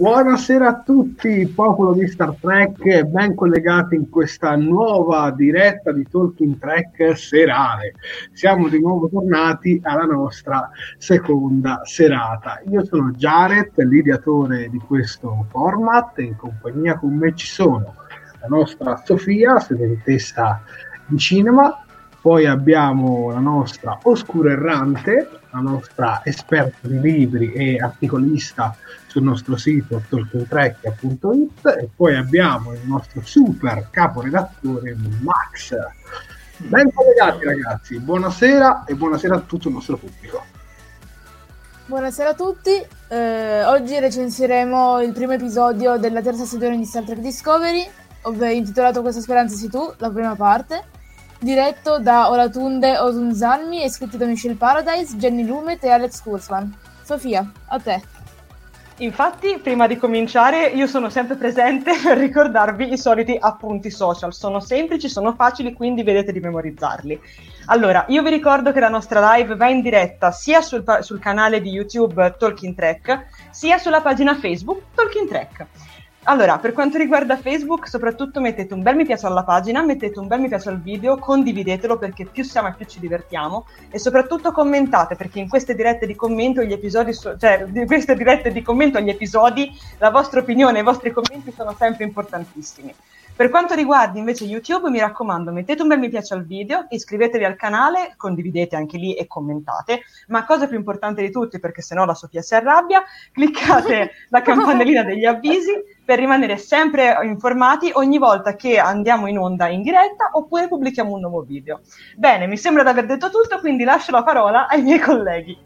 Buonasera a tutti, popolo di Star Trek, ben collegati in questa nuova diretta di Talking Trek serale. Siamo di nuovo tornati alla nostra seconda serata. Io sono Jared, l'ideatore di questo format, in compagnia con me ci sono la nostra Sofia, studentessa di cinema, poi abbiamo la nostra Oscuro Errante, la nostra esperta di libri e articolista sul nostro sito tolkientrek.it e poi abbiamo il nostro super caporedattore Max. Ben collegati ragazzi, buonasera e buonasera a tutto il nostro pubblico. Buonasera a tutti, eh, oggi recensiremo il primo episodio della terza stagione di Star Trek Discovery, ovvero intitolato Questa speranza sei tu, la prima parte, diretto da Olatunde Osunzanmi e scritto da Michelle Paradise, Jenny Lumet e Alex Kurzman. Sofia, a te. Infatti, prima di cominciare, io sono sempre presente per ricordarvi i soliti appunti social. Sono semplici, sono facili, quindi vedete di memorizzarli. Allora, io vi ricordo che la nostra live va in diretta sia sul, sul canale di YouTube Talking Track, sia sulla pagina Facebook Talking Track. Allora, per quanto riguarda Facebook, soprattutto mettete un bel mi piace alla pagina, mettete un bel mi piace al video, condividetelo perché più siamo e più ci divertiamo e soprattutto commentate perché in queste dirette di commento gli episodi, so- cioè in queste dirette di commento agli episodi, la vostra opinione e i vostri commenti sono sempre importantissimi. Per quanto riguarda invece YouTube, mi raccomando, mettete un bel mi piace al video, iscrivetevi al canale, condividete anche lì e commentate, ma cosa più importante di tutti, perché sennò la Sofia si arrabbia, cliccate la campanellina degli avvisi per rimanere sempre informati ogni volta che andiamo in onda in diretta oppure pubblichiamo un nuovo video. Bene, mi sembra di aver detto tutto, quindi lascio la parola ai miei colleghi.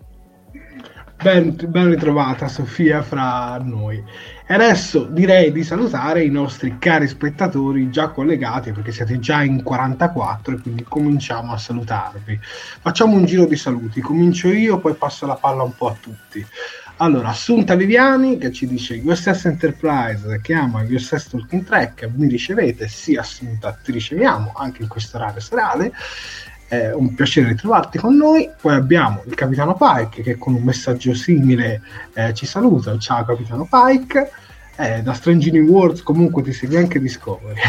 Ben, ben ritrovata Sofia fra noi. E adesso direi di salutare i nostri cari spettatori già collegati perché siete già in 44 e quindi cominciamo a salutarvi. Facciamo un giro di saluti, comincio io, poi passo la palla un po' a tutti. Allora, Assunta Viviani che ci dice USS Enterprise chiama USS Talking Track, mi ricevete? Sì, Assunta, ti riceviamo anche in questo orario serale. È un piacere ritrovarti con noi. Poi abbiamo il capitano Pike che con un messaggio simile eh, ci saluta. Ciao capitano Pike. Eh, da Strange New Worlds comunque ti segui anche Discovery.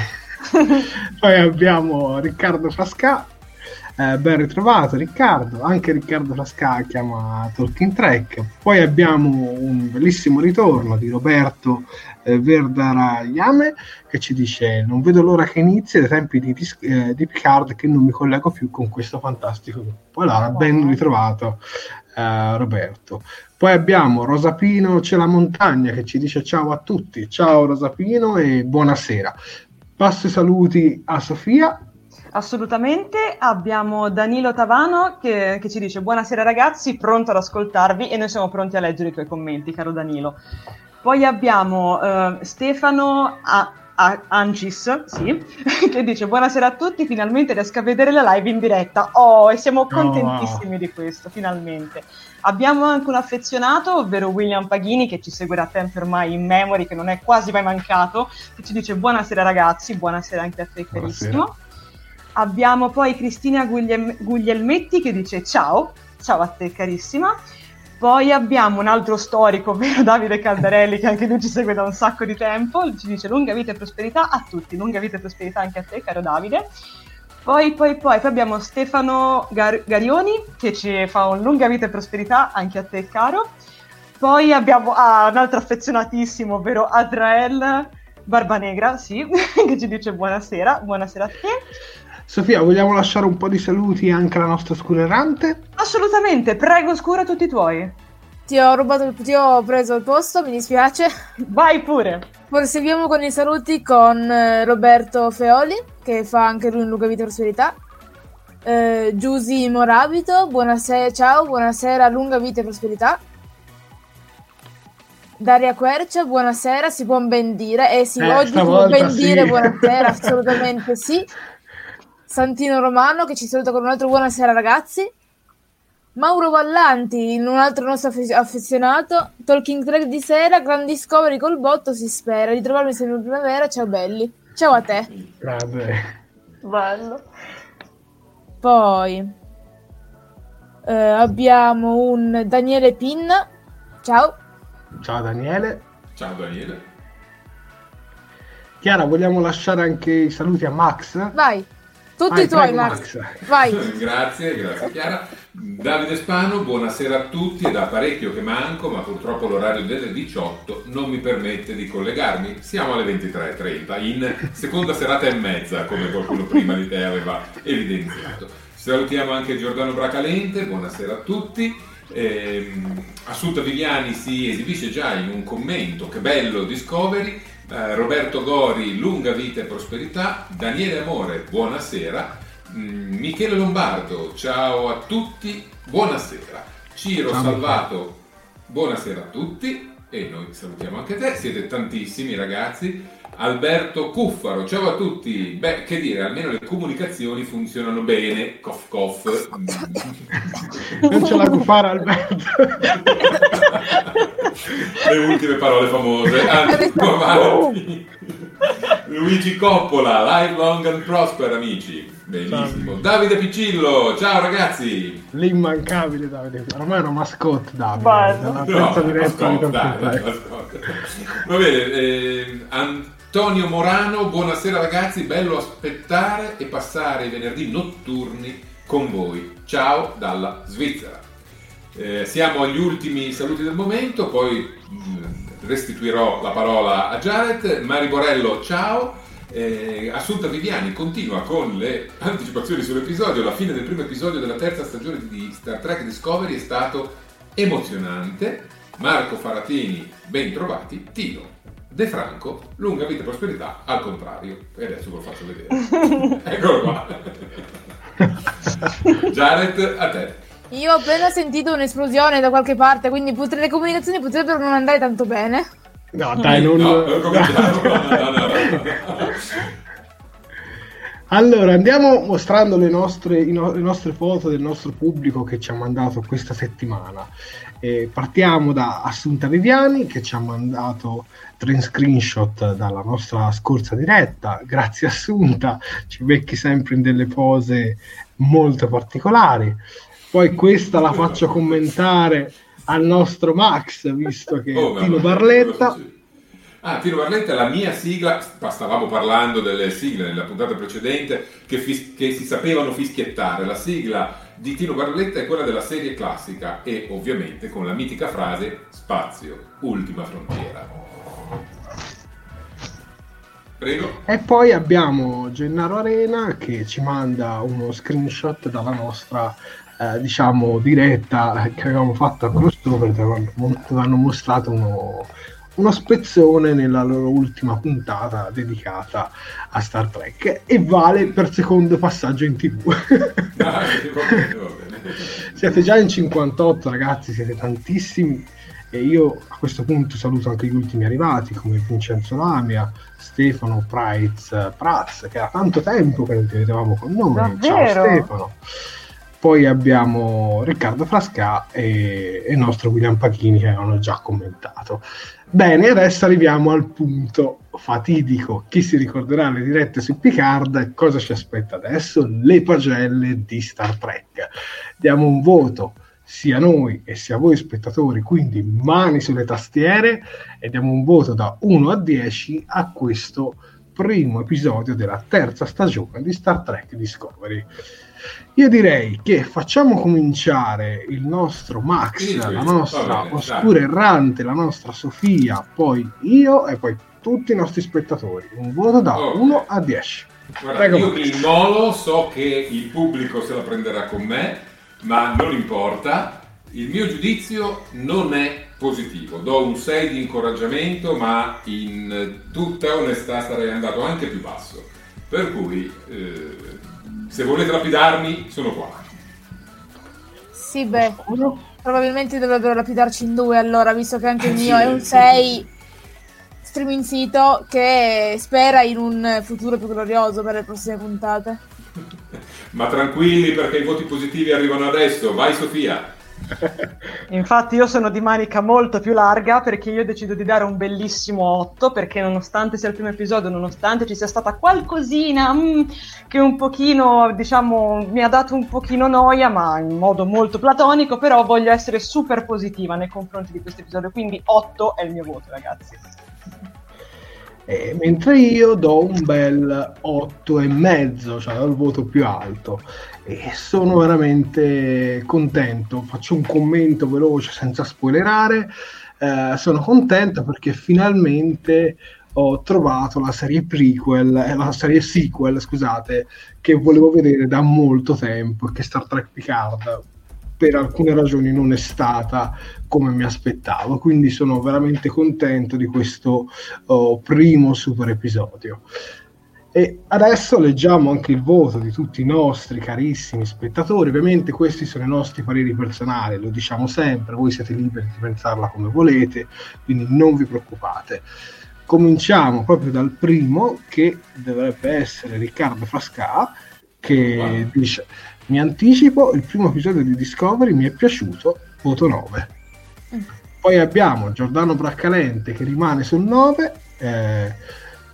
Poi abbiamo Riccardo Frasca eh, ben ritrovato Riccardo, anche Riccardo Frasca chiama Talking Track. Poi abbiamo un bellissimo ritorno di Roberto eh, Verdarayame che ci dice non vedo l'ora che inizi dai tempi di, eh, di Picard che non mi collego più con questo fantastico gruppo. Allora, ben ritrovato eh, Roberto. Poi abbiamo Rosapino C'è la montagna che ci dice ciao a tutti. Ciao Rosapino e buonasera. Passo i saluti a Sofia Assolutamente, abbiamo Danilo Tavano che, che, ci dice buonasera ragazzi, pronto ad ascoltarvi e noi siamo pronti a leggere i tuoi commenti, caro Danilo. Poi abbiamo uh, Stefano a- a- Ancis, sì, che dice buonasera a tutti, finalmente riesco a vedere la live in diretta. Oh, e siamo contentissimi oh, wow. di questo, finalmente. Abbiamo anche un affezionato, ovvero William Paghini, che ci segue da tempo ormai in memory, che non è quasi mai mancato, che ci dice buonasera ragazzi, buonasera anche a te carissimo. Abbiamo poi Cristina Guglielm- Guglielmetti che dice ciao, ciao a te carissima. Poi abbiamo un altro storico, ovvero Davide Caldarelli, che anche lui ci segue da un sacco di tempo, ci dice lunga vita e prosperità a tutti, lunga vita e prosperità anche a te, caro Davide. Poi, poi, poi, poi abbiamo Stefano Gar- Garioni, che ci fa un lunga vita e prosperità anche a te, caro. Poi abbiamo ah, un altro affezionatissimo, ovvero Adrael Barbanegra, sì, che ci dice buonasera, buonasera a te. Sofia, vogliamo lasciare un po' di saluti anche alla nostra scura errante? Assolutamente, prego scura tutti tuoi. Ti ho rubato, ti ho preso il posto, mi dispiace. Vai pure. Proseguiamo con i saluti con eh, Roberto Feoli, che fa anche lui in lunga vita e prosperità. Eh, Giusy Morabito, buonasera, ciao, buonasera, lunga vita e prosperità. Daria Quercia, buonasera, si può ben dire. Eh sì, eh, oggi si può ben sì. dire buonasera, assolutamente sì. Santino Romano che ci saluta con un altro buonasera ragazzi. Mauro Vallanti, un altro nostro affezionato. Talking Track di sera, Grand Discovery col botto, si spera. di trovarmi sempre in primavera, ciao belli. Ciao a te. Grande. Bello. Poi eh, abbiamo un Daniele Pinna. Ciao. Ciao Daniele. Ciao Daniele. Chiara, vogliamo lasciare anche i saluti a Max? Vai. Tutti Vai, tuoi, Max. Max. Vai. grazie, grazie Chiara. Davide Spano, buonasera a tutti. È da parecchio che manco, ma purtroppo l'orario delle 18 non mi permette di collegarmi. Siamo alle 23.30, in seconda serata e mezza, come qualcuno prima di te aveva evidenziato. Salutiamo anche Giordano Bracalente, buonasera a tutti. Eh, Assunta Viviani si esibisce già in un commento, che bello Discovery eh, Roberto Gori, lunga vita e prosperità, Daniele Amore, buonasera, mm, Michele Lombardo, ciao a tutti, buonasera, Ciro ciao, Salvato, buonasera a tutti. E noi salutiamo anche te, siete tantissimi ragazzi, Alberto Cuffaro, ciao a tutti. Beh, che dire, almeno le comunicazioni funzionano bene. Coff coff. Non ce la può fare Alberto. le ultime parole famose. Avanti. Luigi Coppola, live long and prosper amici. Benissimo. Ciao. Davide Piccillo, ciao ragazzi. L'immancabile Davide, ormai è una mascotte Davide. No, mascotte, dai, mascotte. Va bene, eh, Antonio Morano, buonasera ragazzi, bello aspettare e passare i venerdì notturni con voi. Ciao dalla Svizzera. Eh, siamo agli ultimi saluti del momento, poi mm, restituirò la parola a Jared. Mari Borello, ciao. Eh, Assunta Viviani continua con le anticipazioni sull'episodio. La fine del primo episodio della terza stagione di Star Trek Discovery è stato emozionante. Marco Faratini, ben trovati. Tino, De Franco, lunga vita e prosperità, al contrario. E adesso ve lo faccio vedere. Eccolo qua. Jared, a te. Io ho appena sentito un'esplosione da qualche parte, quindi potre- le comunicazioni potrebbero non andare tanto bene. No, dai, non... No, non. Allora, andiamo mostrando le nostre, no- le nostre, foto del nostro pubblico che ci ha mandato questa settimana. Eh, partiamo da Assunta Viviani che ci ha mandato tre screenshot dalla nostra scorsa diretta. Grazie Assunta, ci becchi sempre in delle pose molto particolari. Poi questa la faccio commentare al nostro Max, visto che oh, Tino Barletta. Ah, Tino Barletta, la mia sigla, stavamo parlando delle sigle nella puntata precedente che, fis- che si sapevano fischiettare. La sigla di Tino Barletta è quella della serie classica e ovviamente con la mitica frase spazio, ultima frontiera. Prego. E poi abbiamo Gennaro Arena che ci manda uno screenshot dalla nostra eh, diciamo diretta che avevamo fatto a crossover dove hanno mostrato uno, uno spezzone nella loro ultima puntata dedicata a Star Trek e vale per secondo passaggio in tv. Ah, siete già in 58 ragazzi, siete tantissimi e io a questo punto saluto anche gli ultimi arrivati come Vincenzo Lamia, Stefano Price Praz, che era tanto tempo che non ti vedevamo con noi. Davvero? Ciao Stefano. Poi abbiamo Riccardo Frasca e, il nostro William Pachini che avevano già commentato. Bene, adesso arriviamo al punto fatidico. Chi si ricorderà le dirette su Picard? Cosa ci aspetta adesso? Le pagelle di Star Trek. Diamo un voto sia noi e sia voi spettatori, quindi mani sulle tastiere e diamo un voto da 1 a 10 a questo primo episodio della terza stagione di Star Trek Discovery. Io direi che facciamo cominciare il nostro Max, sì, la nostra bene, oscura errante, la nostra Sofia, poi io e poi tutti i nostri spettatori. Un voto da okay. 1 a 10. Guarda, Prego, io mi immolo, so che il pubblico se la prenderà con me ma non importa, il mio giudizio non è positivo, do un 6 di incoraggiamento, ma in tutta onestà sarei andato anche più basso. Per cui, eh, se volete lapidarmi, sono qua. Sì, beh, probabilmente dovrebbero lapidarci in due allora, visto che anche il mio è un 6 streaming sito che spera in un futuro più glorioso per le prossime puntate. Ma tranquilli perché i voti positivi arrivano adesso. Vai Sofia. Infatti io sono di manica molto più larga perché io decido di dare un bellissimo 8 perché nonostante sia il primo episodio, nonostante ci sia stata qualcosina mm, che un pochino, diciamo, mi ha dato un pochino noia, ma in modo molto platonico, però voglio essere super positiva nei confronti di questo episodio, quindi 8 è il mio voto, ragazzi. Eh, mentre io do un bel 8,5, cioè il voto più alto. E sono veramente contento. Faccio un commento veloce senza spoilerare. Eh, sono contento perché finalmente ho trovato la serie prequel, eh, la serie sequel, scusate, che volevo vedere da molto tempo, che Star Trek Picard per alcune ragioni non è stata come mi aspettavo, quindi sono veramente contento di questo oh, primo super episodio. E adesso leggiamo anche il voto di tutti i nostri carissimi spettatori. Ovviamente questi sono i nostri pareri personali, lo diciamo sempre, voi siete liberi di pensarla come volete, quindi non vi preoccupate. Cominciamo proprio dal primo, che dovrebbe essere Riccardo Frasca, che wow. dice mi anticipo, il primo episodio di Discovery mi è piaciuto, voto 9. Mm. Poi abbiamo Giordano Braccalente che rimane sul 9, eh,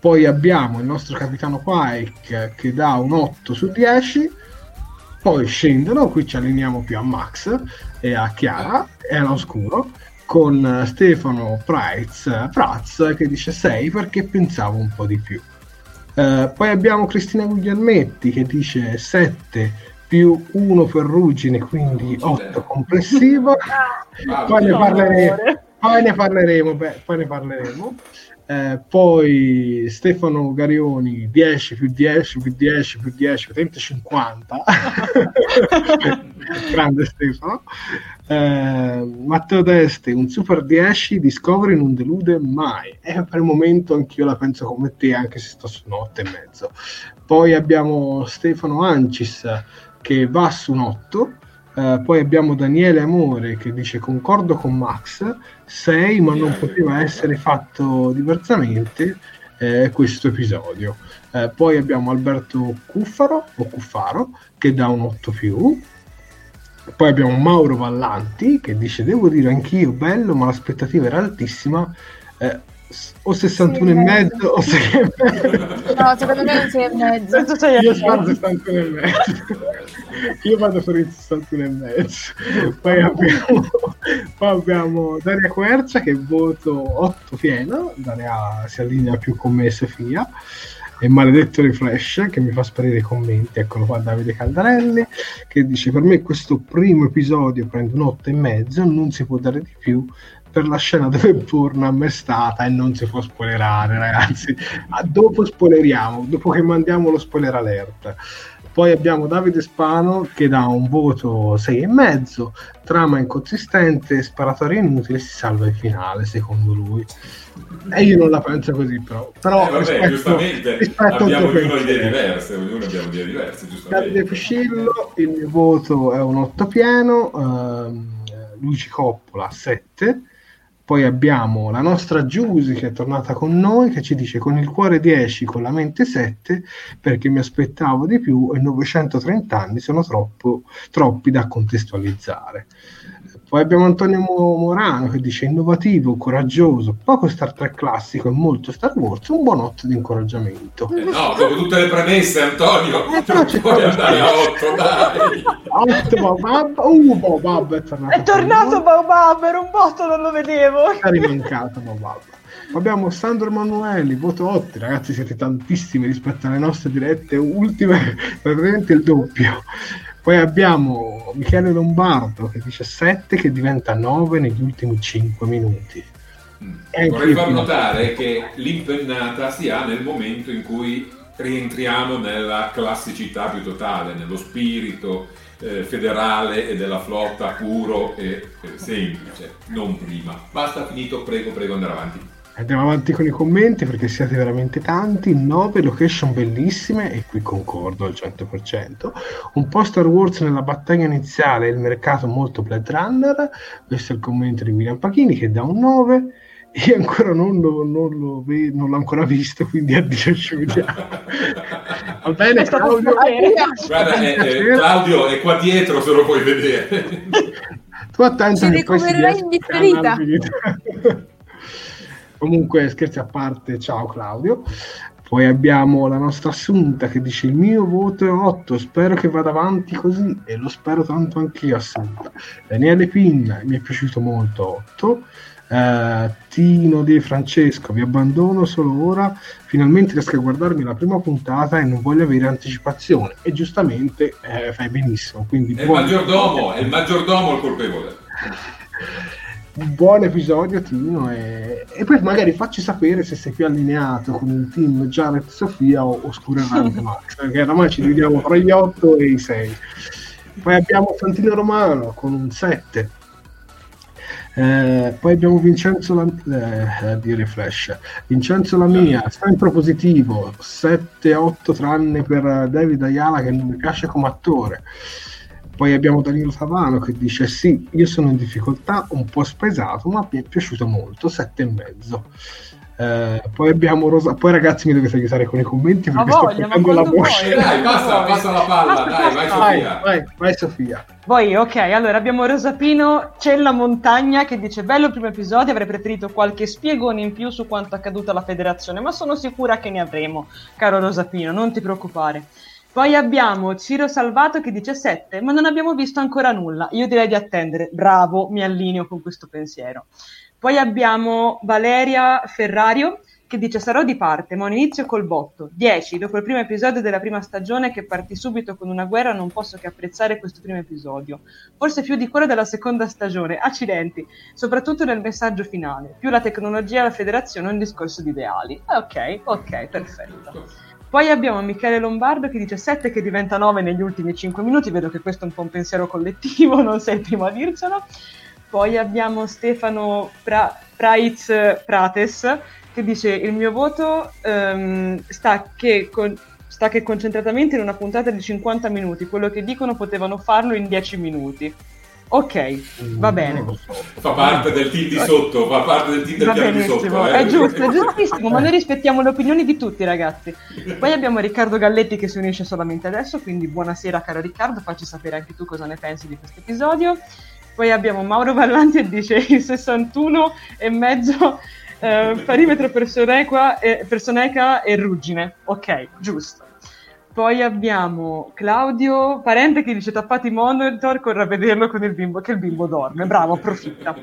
poi abbiamo il nostro capitano Pike che dà un 8 su 10, poi scendono, qui ci allineiamo più a Max e a Chiara e all'oscuro, con Stefano Price, Praz che dice 6 perché pensavo un po' di più. Eh, poi abbiamo Cristina Guglielmetti che dice 7 più 1 per ruggine, quindi 8 complessivo. Ah, poi, ne parleremo, poi ne parleremo. Beh, poi ne parleremo. Eh, poi Stefano Garioni 10 più 10 più 10 più 10 potente 50 grande Stefano. Eh, Matteo Teste un super 10 Discovery non delude mai. E per il momento anch'io la penso come te anche se sto su 8 e mezzo. Poi abbiamo Stefano Ancis che va su un 8. Uh, poi abbiamo Daniele Amore che dice concordo con Max 6 ma non poteva essere fatto diversamente eh, questo episodio. Uh, poi abbiamo Alberto Cuffaro o Cuffaro che dà un 8 più. Poi abbiamo Mauro Vallanti che dice devo dire anch'io bello ma l'aspettativa era altissima eh, o 61 e mezzo o 6 e mezzo. No, secondo me è un 6 e mezzo. Io sparo 61 e mezzo. Io vado per il 61 e mezzo. Poi abbiamo, poi abbiamo Daria Quercia che voto 8 pieno. Daria si allinea più con me e Sofia. E maledetto Reflash che mi fa sparire i commenti. Eccolo qua Davide Caldarelli che dice per me questo primo episodio prende un 8 e mezzo, non si può dare di più per la scena dove Burnham è stata e non si può spoilerare ragazzi. Ah, dopo spoileriamo dopo che mandiamo lo spoiler alert. Poi abbiamo Davide Spano che dà un voto 6,5 trama inconsistente sparatoria inutile si salva il finale secondo lui. E io non la penso così però, però Eh, vabbè, rispetto, giustamente rispetto abbiamo ognuno idee diverse, ognuno abbiamo idee diverse, Davide giustamente. Piscillo, il mio voto è un 8 pieno, ehm, Luci Coppola 7, poi abbiamo la nostra Giusy che è tornata con noi che ci dice con il cuore 10, con la mente 7 perché mi aspettavo di più e 930 anni sono troppo, troppi da contestualizzare. Poi abbiamo Antonio Mo- Morano che dice innovativo, coraggioso, poco Star Trek classico e molto Star Wars, un buon 8 di incoraggiamento. Eh no, dopo tutte le premesse, Antonio, Eh, però non c'è puoi andare a 8, dai. Otto Bob, uh, Bob è tornato. È tornato Baobab, era un botto, non lo vedevo. È rimancato Bob. Abbiamo Sandro Emanueli, voto 8, ragazzi siete tantissimi rispetto alle nostre dirette ultime, praticamente il doppio. Poi abbiamo Michele Lombardo che dice 7 che diventa 9 negli ultimi 5 minuti. Eh, Vorrei far notare che l'impennata si ha nel momento in cui rientriamo nella classicità più totale, nello spirito eh, federale e della flotta puro e eh, semplice, non prima. Basta, finito, prego, prego, andare avanti. Andiamo avanti con i commenti perché siete veramente tanti. 9 location bellissime, e qui concordo al 100%. Un po' Star Wars nella battaglia iniziale e il mercato molto Blade Runner. Questo è il commento di William Pachini che dà un 9. Io ancora non, lo, non, lo ve- non l'ho ancora visto, quindi addio vediamo. Va bene, Claudio? Guarda, eh, eh, Claudio è qua dietro se lo puoi vedere. Tu attento Ci che poi si ricovererai riesca in differita. a canale. Comunque, scherzi a parte, ciao Claudio. Poi abbiamo la nostra Assunta che dice il mio voto è 8, spero che vada avanti così e lo spero tanto anch'io Assunta. Daniele Pinna, mi è piaciuto molto 8. Eh, Tino Di Francesco, vi abbandono solo ora, finalmente riesco a guardarmi la prima puntata e non voglio avere anticipazione e giustamente eh, fai benissimo. Quindi È il buon- maggiordomo, è il maggiordomo il colpevole. un buon episodio Tino e, e poi magari facci sapere se sei più allineato con il team Jared Sofia o Oscuro Errante Max perché oramai ci dividiamo tra gli 8 e i 6 poi abbiamo Santino Romano con un 7 Eh, poi abbiamo Vincenzo La- eh, a dire Flash Vincenzo Lamia sempre positivo 7-8 tranne per David Ayala che non mi piace come attore poi abbiamo Danilo Savano che dice sì, io sono in difficoltà, un po' spaesato, ma mi è piaciuto molto, sette e mezzo. Eh, poi abbiamo Rosa, poi ragazzi mi dovete aiutare con i commenti Ma perché sto voglia, ma perdendo la voce. vuoi. Dai, passa, Vai. passa la palla, Basta, dai. Vai, Sofia. vai, vai Sofia. Poi, ok, allora abbiamo Rosapino Cella Montagna che dice bello il primo episodio, avrei preferito qualche spiegone in più su quanto accaduto alla federazione, ma sono sicura che ne avremo, caro Rosapino, non ti preoccupare. Poi abbiamo Ciro Salvato che dice 7, ma non abbiamo visto ancora nulla. Io direi di attendere. Bravo, mi allineo con questo pensiero. Poi abbiamo Valeria Ferrario che dice sarò di parte, ma un inizio col botto. 10, dopo il primo episodio della prima stagione che partì subito con una guerra, non posso che apprezzare questo primo episodio. Forse più di quello della seconda stagione, accidenti, soprattutto nel messaggio finale. Più la tecnologia e la federazione è un discorso di ideali. Ah, Ok, ok, perfetto. Poi abbiamo Michele Lombardo che dice 7 che diventa 9 negli ultimi 5 minuti, vedo che questo è un po' un pensiero collettivo, non sei il primo a dircelo. Poi abbiamo Stefano pra- Praiz Prates che dice il mio voto ehm, sta, che con- sta che concentratamente in una puntata di 50 minuti, quello che dicono potevano farlo in 10 minuti. Ok, va bene. Lo so. Fa parte del team di sotto, fa parte del team del Va piano di sotto. eh. è giusto, è giustissimo, ma noi rispettiamo le opinioni di tutti ragazzi. Poi abbiamo Riccardo Galletti che si unisce solamente adesso, quindi buonasera caro Riccardo, facci sapere anche tu cosa ne pensi di questo episodio. Poi abbiamo Mauro Vallanti che dice il 61 e mezzo Eh, perimetro personeca e, personeca e ruggine. Ok, giusto. Poi abbiamo Claudio Parente che dice tappati i monitor, corre a vederlo con il bimbo, che il bimbo dorme. Bravo, approfitta.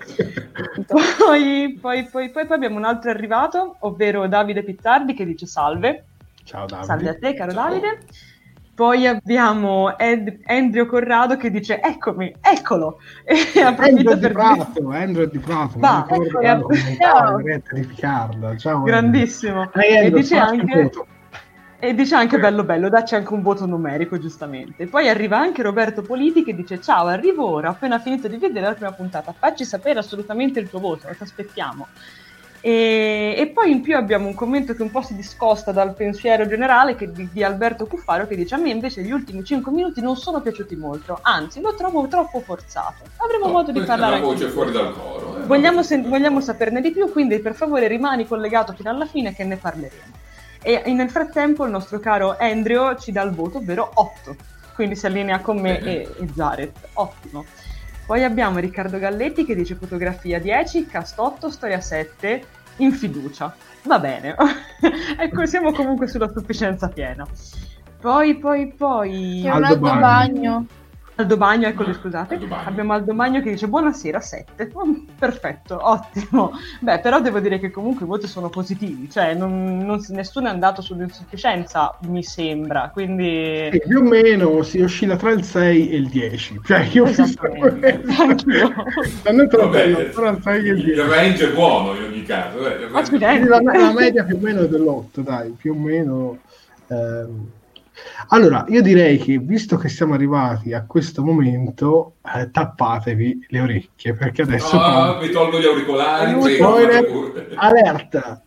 poi, poi, poi, poi, abbiamo un altro arrivato, ovvero Davide Pittardi che dice salve. Ciao Davide. Salve a te, caro Ciao. Davide. Poi abbiamo Ed- Andrew Corrado che dice eccomi, eccolo. E approfitto Andrew per di Prato, Andrew di Prato, Va, ecco, ciao. di Piccardo. Ciao, Grandissimo. Hey, Andrew, e dice anche... E dice anche bello bello, dacci anche un voto numerico giustamente. Poi arriva anche Roberto Politi che dice ciao, arrivo ora, ho appena finito di vedere la prima puntata, facci sapere assolutamente il tuo voto, ti aspettiamo. E, e, poi in più abbiamo un commento che un po' si discosta dal pensiero generale che, di, di, Alberto Cuffaro che dice a me invece gli ultimi 5 minuti non sono piaciuti molto, anzi lo trovo troppo forzato. Avremo no, modo di parlare. È una voce fuori dal coro. Eh, vogliamo, sen- vogliamo saperne di più, quindi per favore rimani collegato fino alla fine che ne parleremo. E nel frattempo il nostro caro Andrew ci dà il voto, ovvero 8. Quindi si allinea con me e, e Zaret. Ottimo. Poi abbiamo Riccardo Galletti che dice fotografia 10, cast 8, storia 7, in fiducia. Va bene. ecco, siamo comunque sulla sufficienza piena. Poi, poi, poi... C'è un altro bagno. Bagno, eccoli, scusate. Aldo Bagno. Abbiamo Aldo Bagno che dice buonasera, 7. perfetto, ottimo. Beh, però devo dire che comunque i voti sono positivi, cioè non, non, nessuno è andato sull'insufficienza, mi sembra, quindi... Sì, più o meno si oscilla tra il 6 e il 10. Cioè, io ho visto Anch'io. Vabbè, tra il 6 e il 10. Il range è buono in ogni caso. Eh. La, la, media più o meno è dell'8, dai, più o meno... Ehm allora, io direi che visto che siamo arrivati a questo momento, eh, tappatevi le orecchie perché adesso. Oh, mi tolgo gli auricolari. Spoiler, alerta.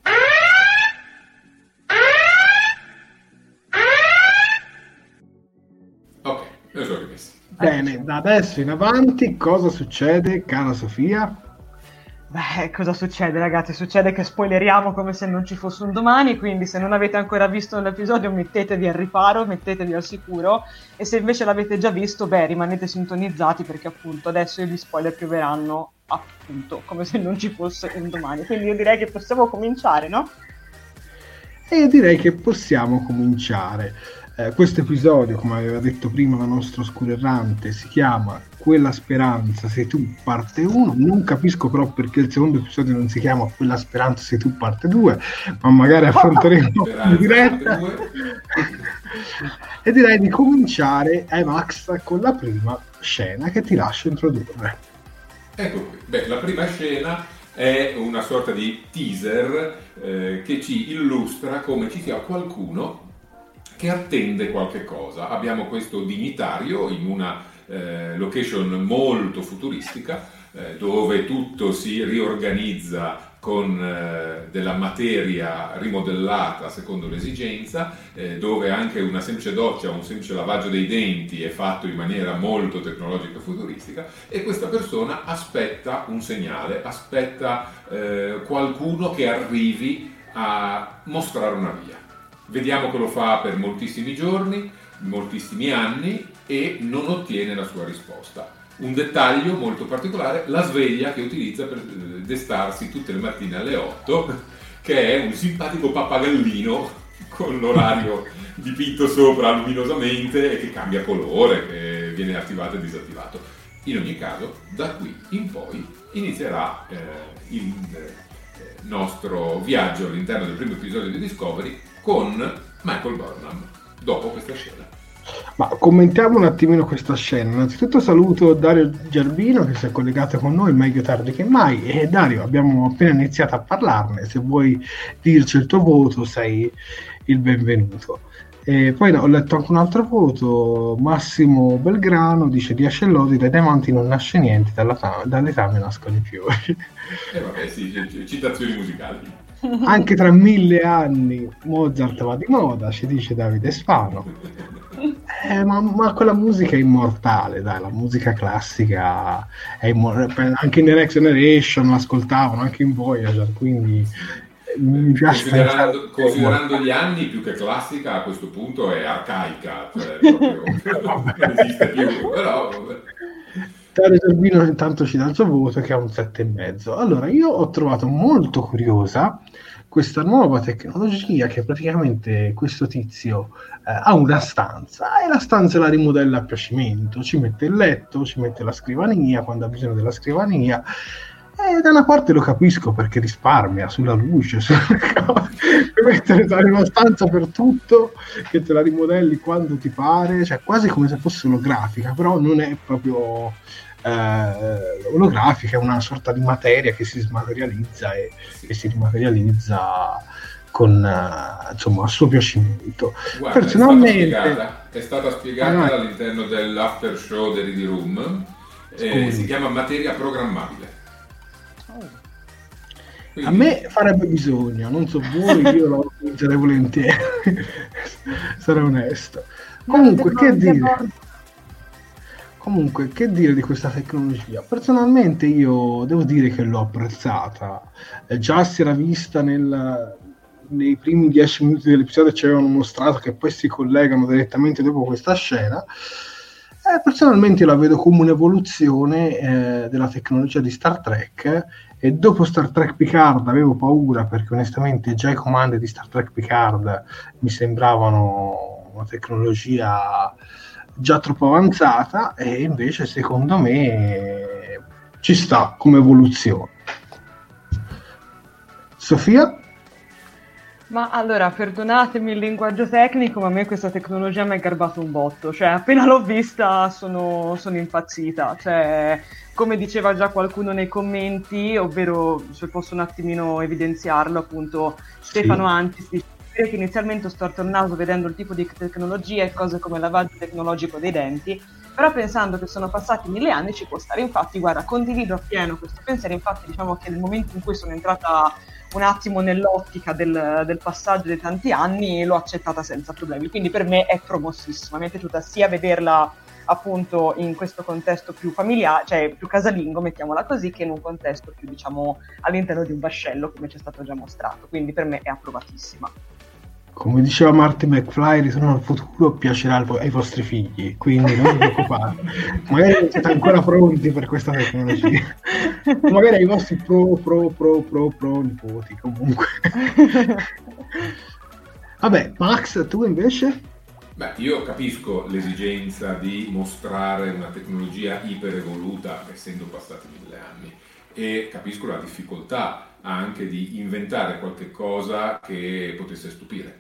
Ok, me sono rimesso. Bene, da adesso in avanti cosa succede, cara Sofia? Beh, cosa succede ragazzi? Succede che spoileriamo come se non ci fosse un domani, quindi se non avete ancora visto l'episodio mettetevi al riparo, mettetevi al sicuro e se invece l'avete già visto, beh, rimanete sintonizzati perché appunto adesso gli spoiler pioveranno appunto come se non ci fosse un domani. Quindi io direi che possiamo cominciare, no? E io direi che possiamo cominciare. Eh, questo episodio, come aveva detto prima la nostra oscura errante, si chiama Quella speranza sei tu parte 1. Non capisco però perché il secondo episodio non si chiama Quella speranza sei tu parte 2, ma magari affronteremo in diretta. e direi di cominciare ai Max con la prima scena che ti lascio introdurre. Ecco qui, Beh, la prima scena è una sorta di teaser eh, che ci illustra come ci sia qualcuno che attende qualche cosa. Abbiamo questo dignitario in una eh, location molto futuristica eh, dove tutto si riorganizza con eh, della materia rimodellata secondo l'esigenza, eh, dove anche una semplice doccia, un semplice lavaggio dei denti è fatto in maniera molto tecnologica e futuristica e questa persona aspetta un segnale, aspetta qualcuno che arrivi a mostrare una via. Vediamo che lo fa per moltissimi giorni, moltissimi anni e non ottiene la sua risposta. Un dettaglio molto particolare, la sveglia che utilizza per eh, destarsi tutte le mattine alle 8, che è un simpatico pappagallino con l'orario dipinto sopra luminosamente e che cambia colore, che viene attivato e disattivato. In ogni caso, da qui in poi inizierà eh, il eh, nostro viaggio all'interno del primo episodio di Discovery con Michael Burnham dopo questa scena. Ma commentiamo un attimino questa scena. Innanzitutto saluto Dario Gerbino che si è collegato con noi meglio tardi che mai. E Dario, abbiamo appena iniziato a parlarne. Se vuoi dirci il tuo voto, sei il benvenuto. E poi ho letto anche un altro voto. Massimo Belgrano dice: 10 allodi dai diamanti non nasce niente, dalla, dall'etame nascono i fiori. Eh vabbè, sì, citazioni musicali. Anche tra mille anni Mozart va di moda, ci dice Davide Sfano. Eh, ma, ma, quella musica è immortale, dai, la musica classica è immortale. Anche in The Next Generation l'ascoltavano, anche in Voyager, quindi eh, mi piace considerando, considerando gli anni più che classica a questo punto è arcaica cioè proprio, non esiste più però Dario Zerbino intanto ci dà il suo voto che è un 7,5. Allora, io ho trovato molto curiosa questa nuova tecnologia che praticamente questo tizio eh, ha una stanza e la stanza la rimodella a piacimento, ci mette il letto, ci mette la scrivania quando ha bisogno della scrivania. E da una parte lo capisco perché risparmia sulla luce, sulle cose, mettere una stanza per tutto che te la rimodelli quando ti pare, cioè quasi come se fosse olografica, però non è proprio eh, olografica, è una sorta di materia che si smaterializza e che si rimaterializza con uh, insomma a suo piacimento. Guarda, Personalmente è stata spiegata, è stata spiegata ah, all'interno dell'after show del Ready Room, eh, si chiama materia programmabile. Quindi... A me farebbe bisogno, non so voi, io lo utilizzerei volentieri, sarei onesto. Comunque, che dire? Comunque, che dire di questa tecnologia? Personalmente io devo dire che l'ho apprezzata. Eh, già si era vista nel, nei primi dieci minuti dell'episodio ci avevano mostrato che poi si collegano direttamente dopo questa scena. Eh, personalmente la vedo come un'evoluzione eh, della tecnologia di Star Trek e dopo Star Trek Picard avevo paura perché onestamente già i comandi di Star Trek Picard mi sembravano una tecnologia già troppo avanzata e invece secondo me ci sta come evoluzione. Sofia? Ma allora, perdonatemi il linguaggio tecnico, ma a me questa tecnologia mi è garbato un botto. Cioè, appena l'ho vista sono, sono impazzita. Cioè, come diceva già qualcuno nei commenti, ovvero se posso un attimino evidenziarlo, appunto, Stefano sì. Antis che inizialmente ho storto il naso vedendo il tipo di tecnologia e cose come il lavaggio tecnologico dei denti, però pensando che sono passati mille anni ci può stare. Infatti, guarda, condivido appieno questo pensiero, infatti diciamo che nel momento in cui sono entrata un attimo nell'ottica del, del, passaggio dei tanti anni l'ho accettata senza problemi, quindi per me è promossissima, mi è piaciuta sia vederla appunto in questo contesto più familiare, cioè più casalingo, mettiamola così, che in un contesto più diciamo all'interno di un vascello come ci è stato già mostrato, quindi per me è approvatissima come diceva Marty McFly, ritorno al futuro piacerà ai vostri figli, quindi non vi preoccupate. Magari siete ancora pronti per questa tecnologia. Magari ai vostri pro, pro, pro, pro, pro nipoti, comunque. Vabbè, Max, tu invece? Beh, io capisco l'esigenza di mostrare una tecnologia iper evoluta essendo passati mille anni e capisco la difficoltà anche di inventare qualche cosa che potesse stupire.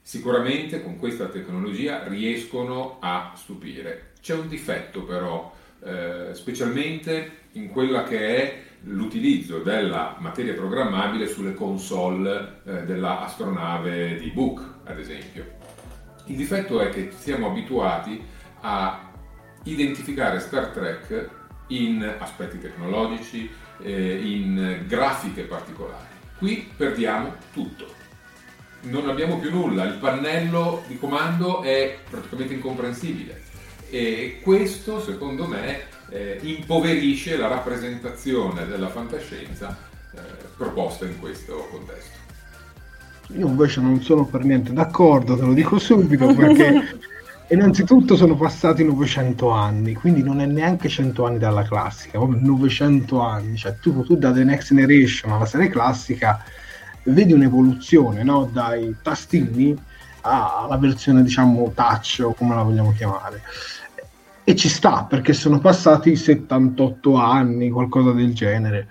Sicuramente con questa tecnologia riescono a stupire. C'è un difetto però, eh, specialmente in quella che è l'utilizzo della materia programmabile sulle console eh, dell'astronave di Book, ad esempio. Il difetto è che siamo abituati a identificare Star Trek in aspetti tecnologici, eh, in grafiche particolari. Qui perdiamo tutto. Non abbiamo più nulla, il pannello di comando è praticamente incomprensibile e questo secondo me eh, impoverisce la rappresentazione della fantascienza eh, proposta in questo contesto. Io invece non sono per niente d'accordo, te lo dico subito perché innanzitutto sono passati 900 anni, quindi non è neanche 100 anni dalla classica, proprio 900 anni, cioè tu, tu da The Next Generation alla serie classica vedi un'evoluzione no? dai tastini alla versione diciamo touch o come la vogliamo chiamare e ci sta perché sono passati 78 anni, qualcosa del genere.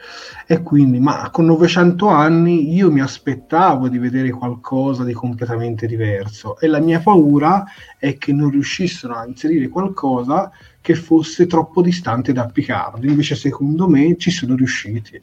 E quindi, ma con 900 anni io mi aspettavo di vedere qualcosa di completamente diverso e la mia paura è che non riuscissero a inserire qualcosa che fosse troppo distante da Picard. Invece, secondo me, ci sono riusciti.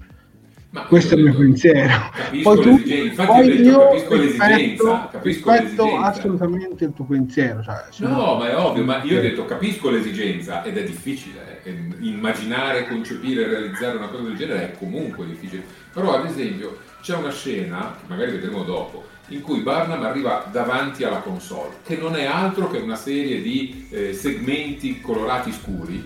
Ma Questo è il mio pensiero. Poi tu, poi io capisco l'esigenza, capisco rispetto assolutamente il tuo pensiero. Cioè, no, ma è ovvio, ma io ho detto capisco l'esigenza ed è difficile. Eh, immaginare, concepire, realizzare una cosa del genere è comunque difficile. Però ad esempio c'è una scena, che magari vedremo dopo, in cui Barnum arriva davanti alla console, che non è altro che una serie di eh, segmenti colorati scuri,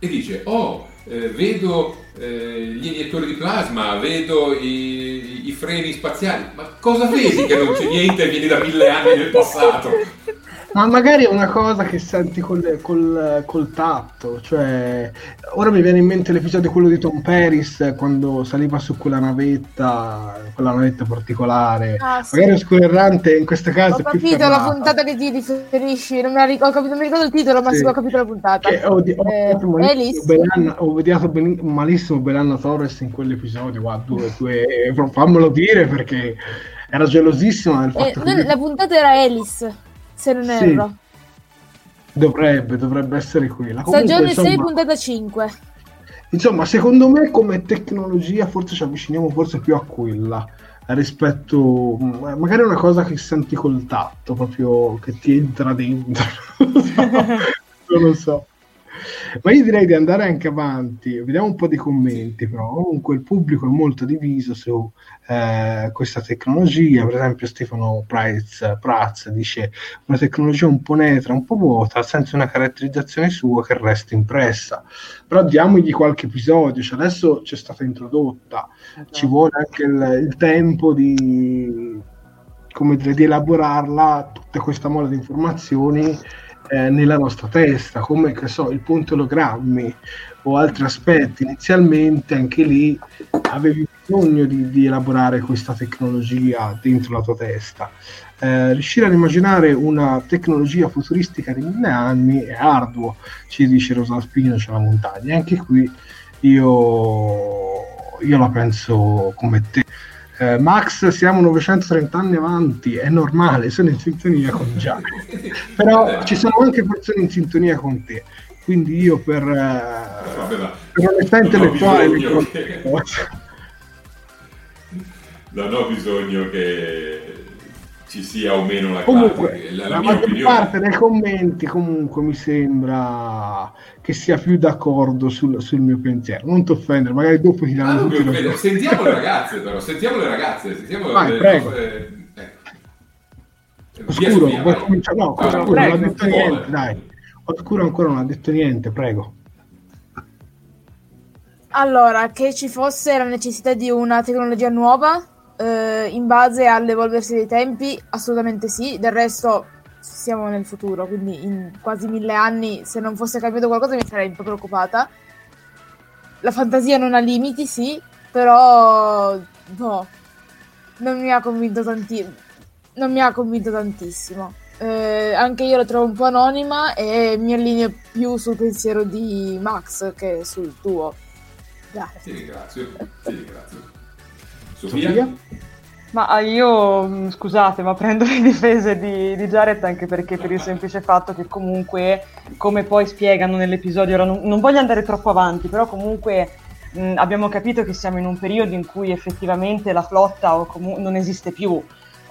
e dice, oh, eh, vedo eh, gli iniettori di plasma, vedo i, i, freni spaziali, ma cosa vedi che non c'è niente e vieni da mille anni nel passato? Ma magari è una cosa che senti col, col, col, tatto, cioè ora mi viene in mente l'episodio quello di Tom Paris quando saliva su quella navetta, quella navetta particolare. Ah, sì. Magari Oscuro Errante in questo caso ho capito la puntata che ti riferisci, non mi ricordo, capito, non mi ricordo il titolo, ma sì, sì ho capito la puntata. Che ho, ho, eh, Belanna, ho vediato ben, malissimo Belanna Torres in quell'episodio, guarda, due, due, fammelo dire perché era gelosissima del fatto eh, che... La puntata era Alice se non sì. erro. Dovrebbe, dovrebbe essere quella. Comunque, Stagione insomma, 6, puntata 5. Insomma, secondo me come tecnologia forse ci avviciniamo forse più a quella rispetto mm, magari una cosa che senti col tatto, proprio che ti entra dentro. non lo so. Ma io direi di andare anche avanti, vediamo un po' di commenti, però. Comunque il pubblico è molto diviso su eh, questa tecnologia, per esempio Stefano Price, Praz dice una tecnologia un po' netra, un po' vuota, senza una caratterizzazione sua che resta impressa, però diamogli qualche episodio, cioè adesso c'è stata introdotta, esatto. ci vuole anche il, il tempo di, come dire, di elaborarla, tutta questa mole di informazioni eh, nella nostra testa, come che so, il punto ologrammi o altri aspetti. Inizialmente anche lì avevi bisogno di, di elaborare questa tecnologia dentro la tua testa. Eh, riuscire ad immaginare una tecnologia futuristica di mille anni è arduo, ci dice Rosa Spino, c'è la montagna. Anche qui io, io la penso come te eh, Max siamo 930 anni avanti, è normale, sono in sintonia con Giacomo, però ci sono anche persone in sintonia con te, quindi io per, eh, per onestà intellettuale... Che... Non ho bisogno che ci sia o meno la comunque, la, la, la maggior parte dei commenti comunque mi sembra che sia più d'accordo sul, sul mio pensiero non ti offendere magari dopo ti danno ah, sentiamo le ragazze però sentiamo le ragazze sentiamo vai, le, prego. Le, eh. Oscuro, via, vuoi cominciare? No, ah, Oscuro prego, non ha detto niente, vuole. dai. Oscuro ancora non ha detto niente, prego. Allora, che ci fosse la necessità di una tecnologia nuova eh, in base all'evolversi dei tempi, assolutamente sì. Del resto siamo nel futuro, quindi in quasi mille anni, se non fosse cambiato qualcosa, mi sarei un po' preoccupata. La fantasia non ha limiti, sì, però no, non mi ha convinto tanti- non mi ha convinto tantissimo. Eh, anche io la trovo un po' anonima e mi allineo più sul pensiero di Max che sul tuo. Grazie. Ti ringrazio. Ti ringrazio. Sofia? Sofia? Ma ah, io, mm, scusate, ma prendo le difese di, di, Jared anche perché per il semplice fatto che comunque, come poi spiegano nell'episodio, ora non, non voglio andare troppo avanti, però comunque mh, mm, abbiamo capito che siamo in un periodo in cui effettivamente la flotta comu- non esiste più,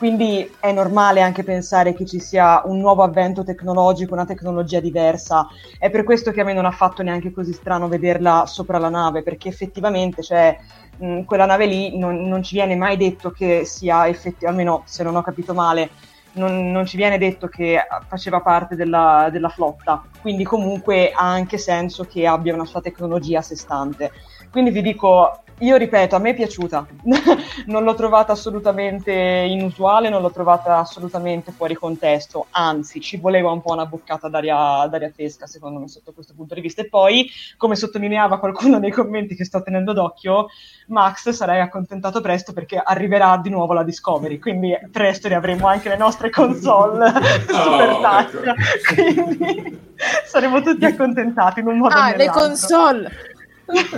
quindi è normale anche pensare che ci sia un nuovo avvento tecnologico, una tecnologia diversa. È per questo che a me non ha fatto neanche così strano vederla sopra la nave, perché effettivamente, cioè mh, quella nave lì non, non, ci viene mai detto che sia effettivamente, almeno se non ho capito male, non, non ci viene detto che faceva parte della, della, flotta, quindi comunque ha anche senso che abbia una sua tecnologia a sé stante. Quindi vi dico, io ripeto, a me è piaciuta, non l'ho trovata assolutamente inusuale, non l'ho trovata assolutamente fuori contesto, anzi ci voleva un po' una boccata d'aria, d'aria fresca secondo me sotto questo punto di vista. E poi, come sottolineava qualcuno nei commenti che sto tenendo d'occhio, Max sarei accontentato presto perché arriverà di nuovo la Discovery, quindi presto ne avremo anche le nostre console super oh, touch, ecco. quindi saremo tutti accontentati in un modo ah, le console!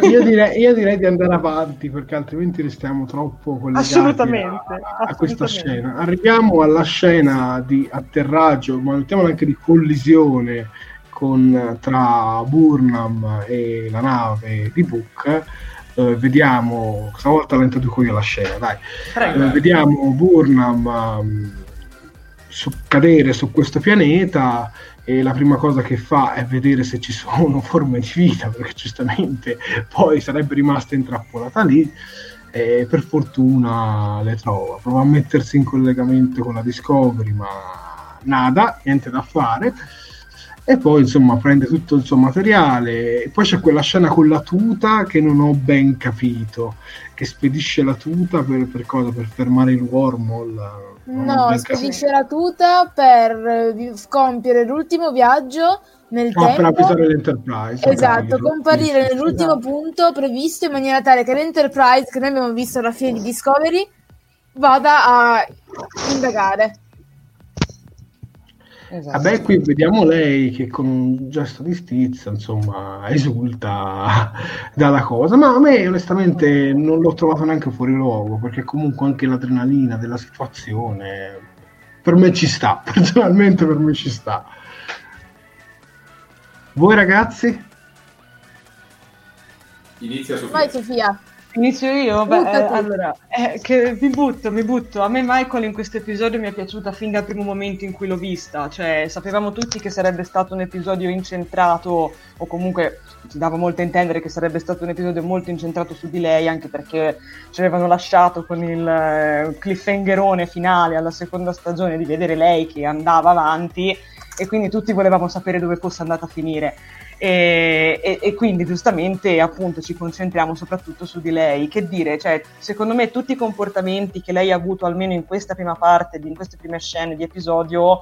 Io direi, io direi, di andare avanti perché altrimenti restiamo troppo collegati assolutamente, a, a questa scena. Arriviamo alla scena di atterraggio, ma mettiamola anche di collisione con, tra Burnham e la nave di Book. Eh, vediamo, stavolta la introduco io la scena, dai. Eh, vediamo Burnham um, su, cadere su questo pianeta e la prima cosa che fa è vedere se ci sono forme di vita, perché giustamente poi sarebbe rimasta intrappolata lì e per fortuna le trova. Prova a mettersi in collegamento con la Discovery, ma nada, niente da fare. E poi insomma prende tutto il suo materiale. E poi c'è quella scena con la tuta che non ho ben capito che spedisce la tuta per, per cosa? per fermare il wormhole? No spedisce la tuta per compiere l'ultimo viaggio nel ah, tempo. per avvisare l'Enterprise esatto, comparire nell'ultimo esatto. punto previsto in maniera tale che l'Enterprise che noi abbiamo visto alla fine di Discovery vada a indagare Esatto. Vabbè, qui vediamo lei che con un gesto di stizza, insomma, esulta dalla cosa, ma a me onestamente non l'ho trovato neanche fuori luogo, perché comunque anche l'adrenalina della situazione per me ci sta, personalmente per me ci sta. Voi ragazzi? Inizia Sofia. Vai Sofia. Inizio io? Beh, eh, allora, eh, che mi butto, mi butto. A me Michael in questo episodio mi è piaciuta fin dal primo momento in cui l'ho vista, cioè sapevamo tutti che sarebbe stato un episodio incentrato, o comunque ci dava molto a intendere che sarebbe stato un episodio molto incentrato su di lei, anche perché ci avevano lasciato con il eh, cliffhangerone finale alla seconda stagione di vedere lei che andava avanti e quindi tutti volevamo sapere dove fosse andata a finire. E, e, e, quindi giustamente appunto ci concentriamo soprattutto su di lei. Che dire, cioè, secondo me tutti i comportamenti che lei ha avuto almeno in questa prima parte, in queste prime scene di episodio,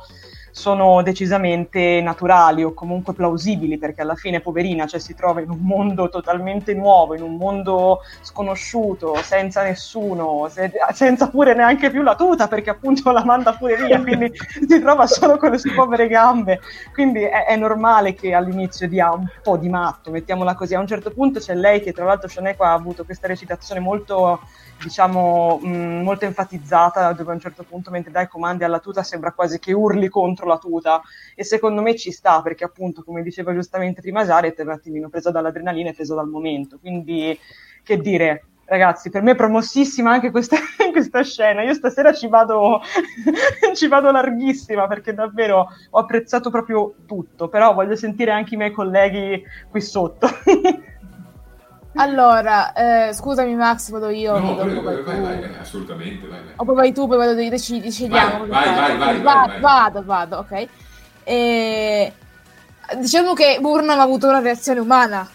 sono decisamente naturali o comunque plausibili perché alla fine poverina cioè, si trova in un mondo totalmente nuovo, in un mondo sconosciuto, senza nessuno, se, senza pure neanche più la tuta perché appunto la manda pure via, quindi si trova solo con le sue povere gambe, quindi è, è, normale che all'inizio dia un po' di matto, mettiamola così, a un certo punto c'è lei che tra l'altro Shoneko ha avuto questa recitazione molto diciamo mh, molto enfatizzata dove a un certo punto mentre dai comandi alla tuta sembra quasi che urli contro la tuta. E secondo me ci sta perché appunto come diceva giustamente prima Jared è un attimino presa dall'adrenalina e presa dal momento. Quindi che dire ragazzi per me è promossissima anche questa, questa scena. Io stasera ci vado ci vado larghissima perché davvero ho apprezzato proprio tutto. Però voglio sentire anche i miei colleghi qui sotto Allora, eh, scusami Max, vado io. No, prego, vai, vai, vai, vai, assolutamente, vai, vai. O poi vai tu, poi vado io, decidi, decidiamo. Vai, vai, vai, vai, Vado, vado, ok. E... Diciamo che Burnham ha avuto una reazione umana.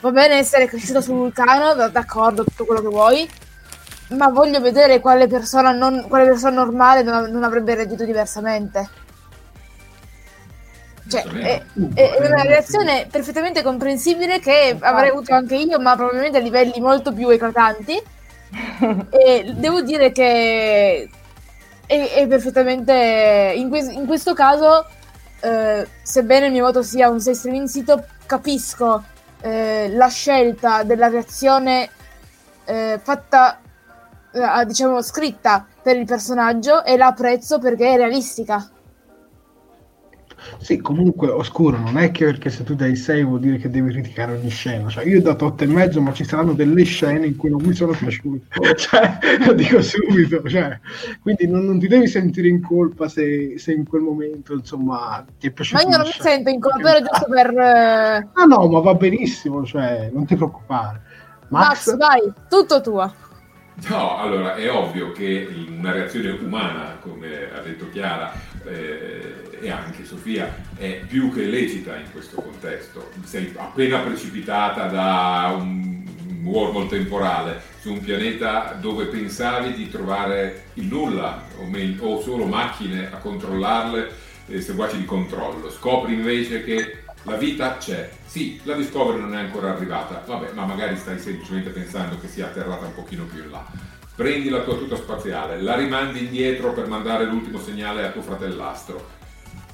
Va bene essere cresciuta sul vulcano, d'accordo, tutto quello che vuoi, ma voglio vedere quale persona, non, quale persona normale non, non avrebbe reagito diversamente. Cioè, è, è, una reazione perfettamente comprensibile che avrei avuto anche io, ma probabilmente a livelli molto più eclatanti. e devo dire che è, è perfettamente. In, que- in, questo caso, eh, sebbene il mio voto sia un 6 streaming sito, capisco eh, la scelta della reazione eh, fatta, eh, diciamo, scritta per il personaggio e la apprezzo perché è realistica. Sì, comunque oscuro, non è che perché se tu dai 6 vuol dire che devi criticare ogni scena. Cioè, io ho dato 8 e mezzo, ma ci saranno delle scene in cui non mi sono piaciute. cioè, lo dico subito. Cioè, quindi non, non, ti devi sentire in colpa se, se, in quel momento, insomma, ti è piaciuto. Ma io non mi sento in colpa, era giusto per... Eh, ah no, ma va benissimo, cioè, non ti preoccupare. Max, Max vai, tutto tuo. No, allora è ovvio che una reazione umana, come ha detto Chiara, eh, e anche Sofia è più che lecita in questo contesto. Sei appena precipitata da un wormhole temporale su un pianeta dove pensavi di trovare il nulla o, me- o solo macchine a controllarle, eh, seguaci di controllo. Scopri invece che la vita c'è. Sì, la Discovery non è ancora arrivata, vabbè, ma magari stai semplicemente pensando che sia atterrata un pochino più in là. Prendi la tua tuta spaziale, la rimandi indietro per mandare l'ultimo segnale a tuo fratellastro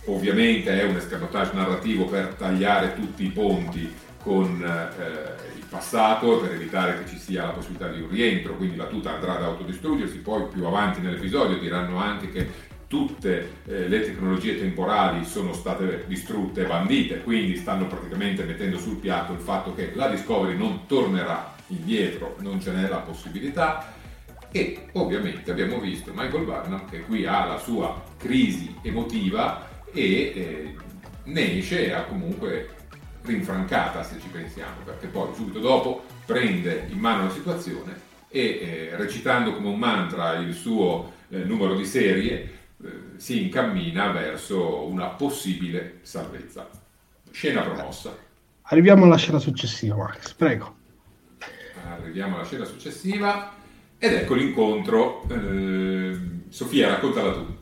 ovviamente è un escamotage narrativo per tagliare tutti i ponti con eh, il passato per evitare che ci sia la possibilità di un rientro, quindi la tuta andrà ad autodistruggersi, poi più avanti nell'episodio diranno anche che tutte eh, le tecnologie temporali sono state distrutte e bandite, quindi stanno praticamente mettendo sul piatto il fatto che la Discovery non tornerà indietro, non ce n'è la possibilità. E ovviamente abbiamo visto Michael Barnum che qui ha la sua crisi emotiva e eh, ne esce a comunque rinfrancata se ci pensiamo, perché poi subito dopo prende in mano la situazione e eh, recitando come un mantra il suo eh, numero di serie eh, si incammina verso una possibile salvezza. Scena promossa. Arriviamo alla scena successiva, Max, prego. Arriviamo alla scena successiva ed ecco l'incontro. Eh, Sofia, raccontala tu.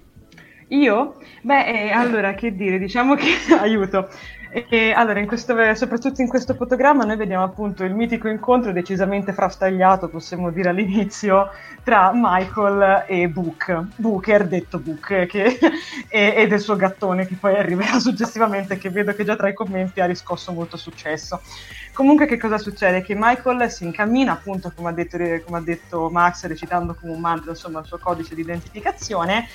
Io? Beh, eh, allora, che dire, diciamo che aiuto. E, allora, in questo, soprattutto in questo fotogramma noi vediamo appunto il mitico incontro decisamente frastagliato, possiamo dire all'inizio, tra Michael e Book, Booker, detto Book, che, e, e, del suo gattone che poi arriverà successivamente, che vedo che già tra i commenti ha riscosso molto successo. Comunque che cosa succede? Che Michael si incammina appunto, come ha detto, come ha detto Max, recitando come un mantra, insomma, il suo codice di identificazione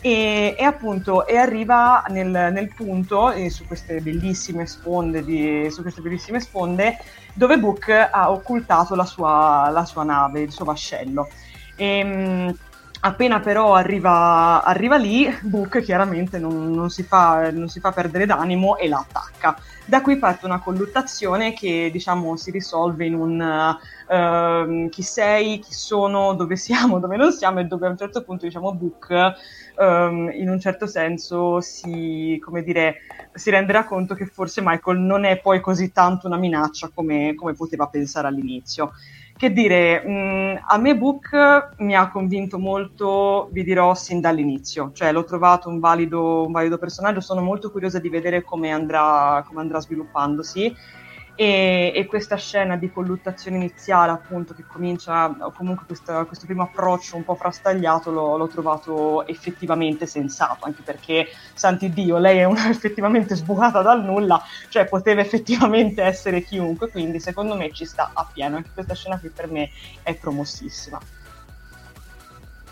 e, e, appunto e arriva nel, nel punto eh, su queste bellissime sponde di, su queste bellissime sponde dove Book ha occultato la sua, la sua nave, il suo vascello. E, ehm, appena però arriva, arriva, lì, Book chiaramente non, non, si fa, non, si fa, perdere d'animo e la attacca. Da qui parte una colluttazione che diciamo si risolve in un uh, chi sei, chi sono, dove siamo, dove non siamo e dove a un certo punto diciamo Book um, in un certo senso si, dire, si renderà conto che forse Michael non è poi così tanto una minaccia come, come poteva pensare all'inizio. Che dire, mh, a me Book mi ha convinto molto, vi dirò, sin dall'inizio, cioè l'ho trovato un valido, un valido personaggio, sono molto curiosa di vedere come andrà, come andrà sviluppandosi e, e, questa scena di colluttazione iniziale appunto che comincia o comunque questa, questo primo approccio un po' frastagliato l'ho, l'ho, trovato effettivamente sensato anche perché santi Dio lei è una effettivamente sbucata dal nulla cioè poteva effettivamente essere chiunque quindi secondo me ci sta a pieno anche questa scena qui per me è promossissima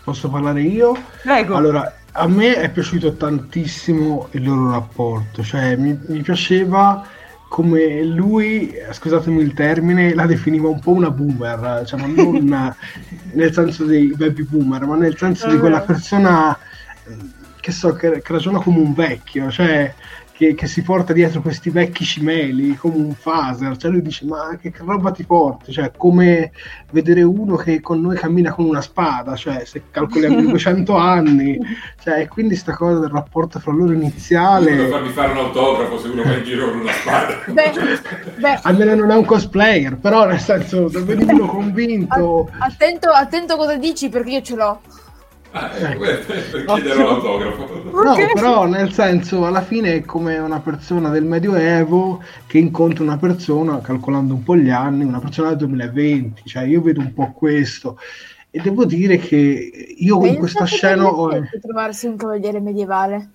posso parlare io? Prego. allora a me è piaciuto tantissimo il loro rapporto cioè mi, mi piaceva come lui, scusatemi il termine, la definiva un po' una boomer, cioè, non nel senso dei baby boomer, ma nel senso di quella persona che so che, che ragiona come un vecchio, cioè che, che, si porta dietro questi vecchi cimeli come un phaser, cioè lui dice ma che, roba ti porti, cioè come vedere uno che con noi cammina con una spada, cioè se calcoliamo 200 anni, cioè quindi sta cosa del rapporto fra loro iniziale... Non farmi fare un autografo se uno va in giro con una spada. Beh, beh. Almeno non è un cosplayer, però nel senso, se vedi uno convinto... Attento, attento cosa dici perché io ce l'ho. Ah, ecco, per chiedere l'autografo. No, però nel senso, alla fine è come una persona del Medioevo che incontra una persona, calcolando un po' gli anni, una persona del 2020, cioè io vedo un po' questo. E devo dire che io Pensa in questa scena ho... trovarsi un cavaliere medievale.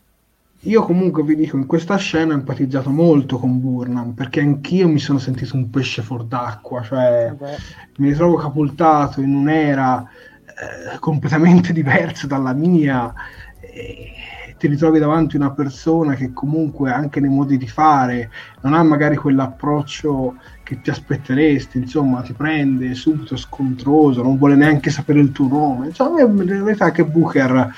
Io comunque vi dico, in questa scena ho empatizzato molto con Burnham, perché anch'io mi sono sentito un pesce fuor d'acqua, cioè Vabbè. mi ritrovo capultato in un'era eh, completamente diverso dalla mia, eh, ti ritrovi davanti una persona che comunque anche nei modi di fare non ha magari quell'approccio che ti aspetteresti, insomma ti prende subito scontroso, non vuole neanche sapere il tuo nome. A me la verità è che Booker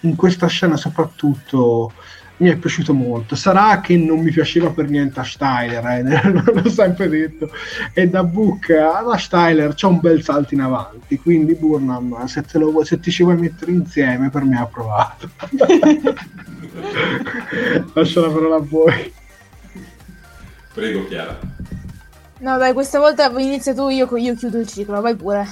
in questa scena soprattutto mi è piaciuto molto. Sarà che non mi piaceva per niente a Steiler, eh, l'ho sempre detto. E da Book alla Steiler c'è un bel salto in avanti. Quindi, Burnham, se, lo, se ti ci vuoi mettere insieme, per me ha approvato. Lascio la parola a voi. Prego, Chiara. No, dai, questa volta inizia tu, io, io chiudo il ciclo, vai pure.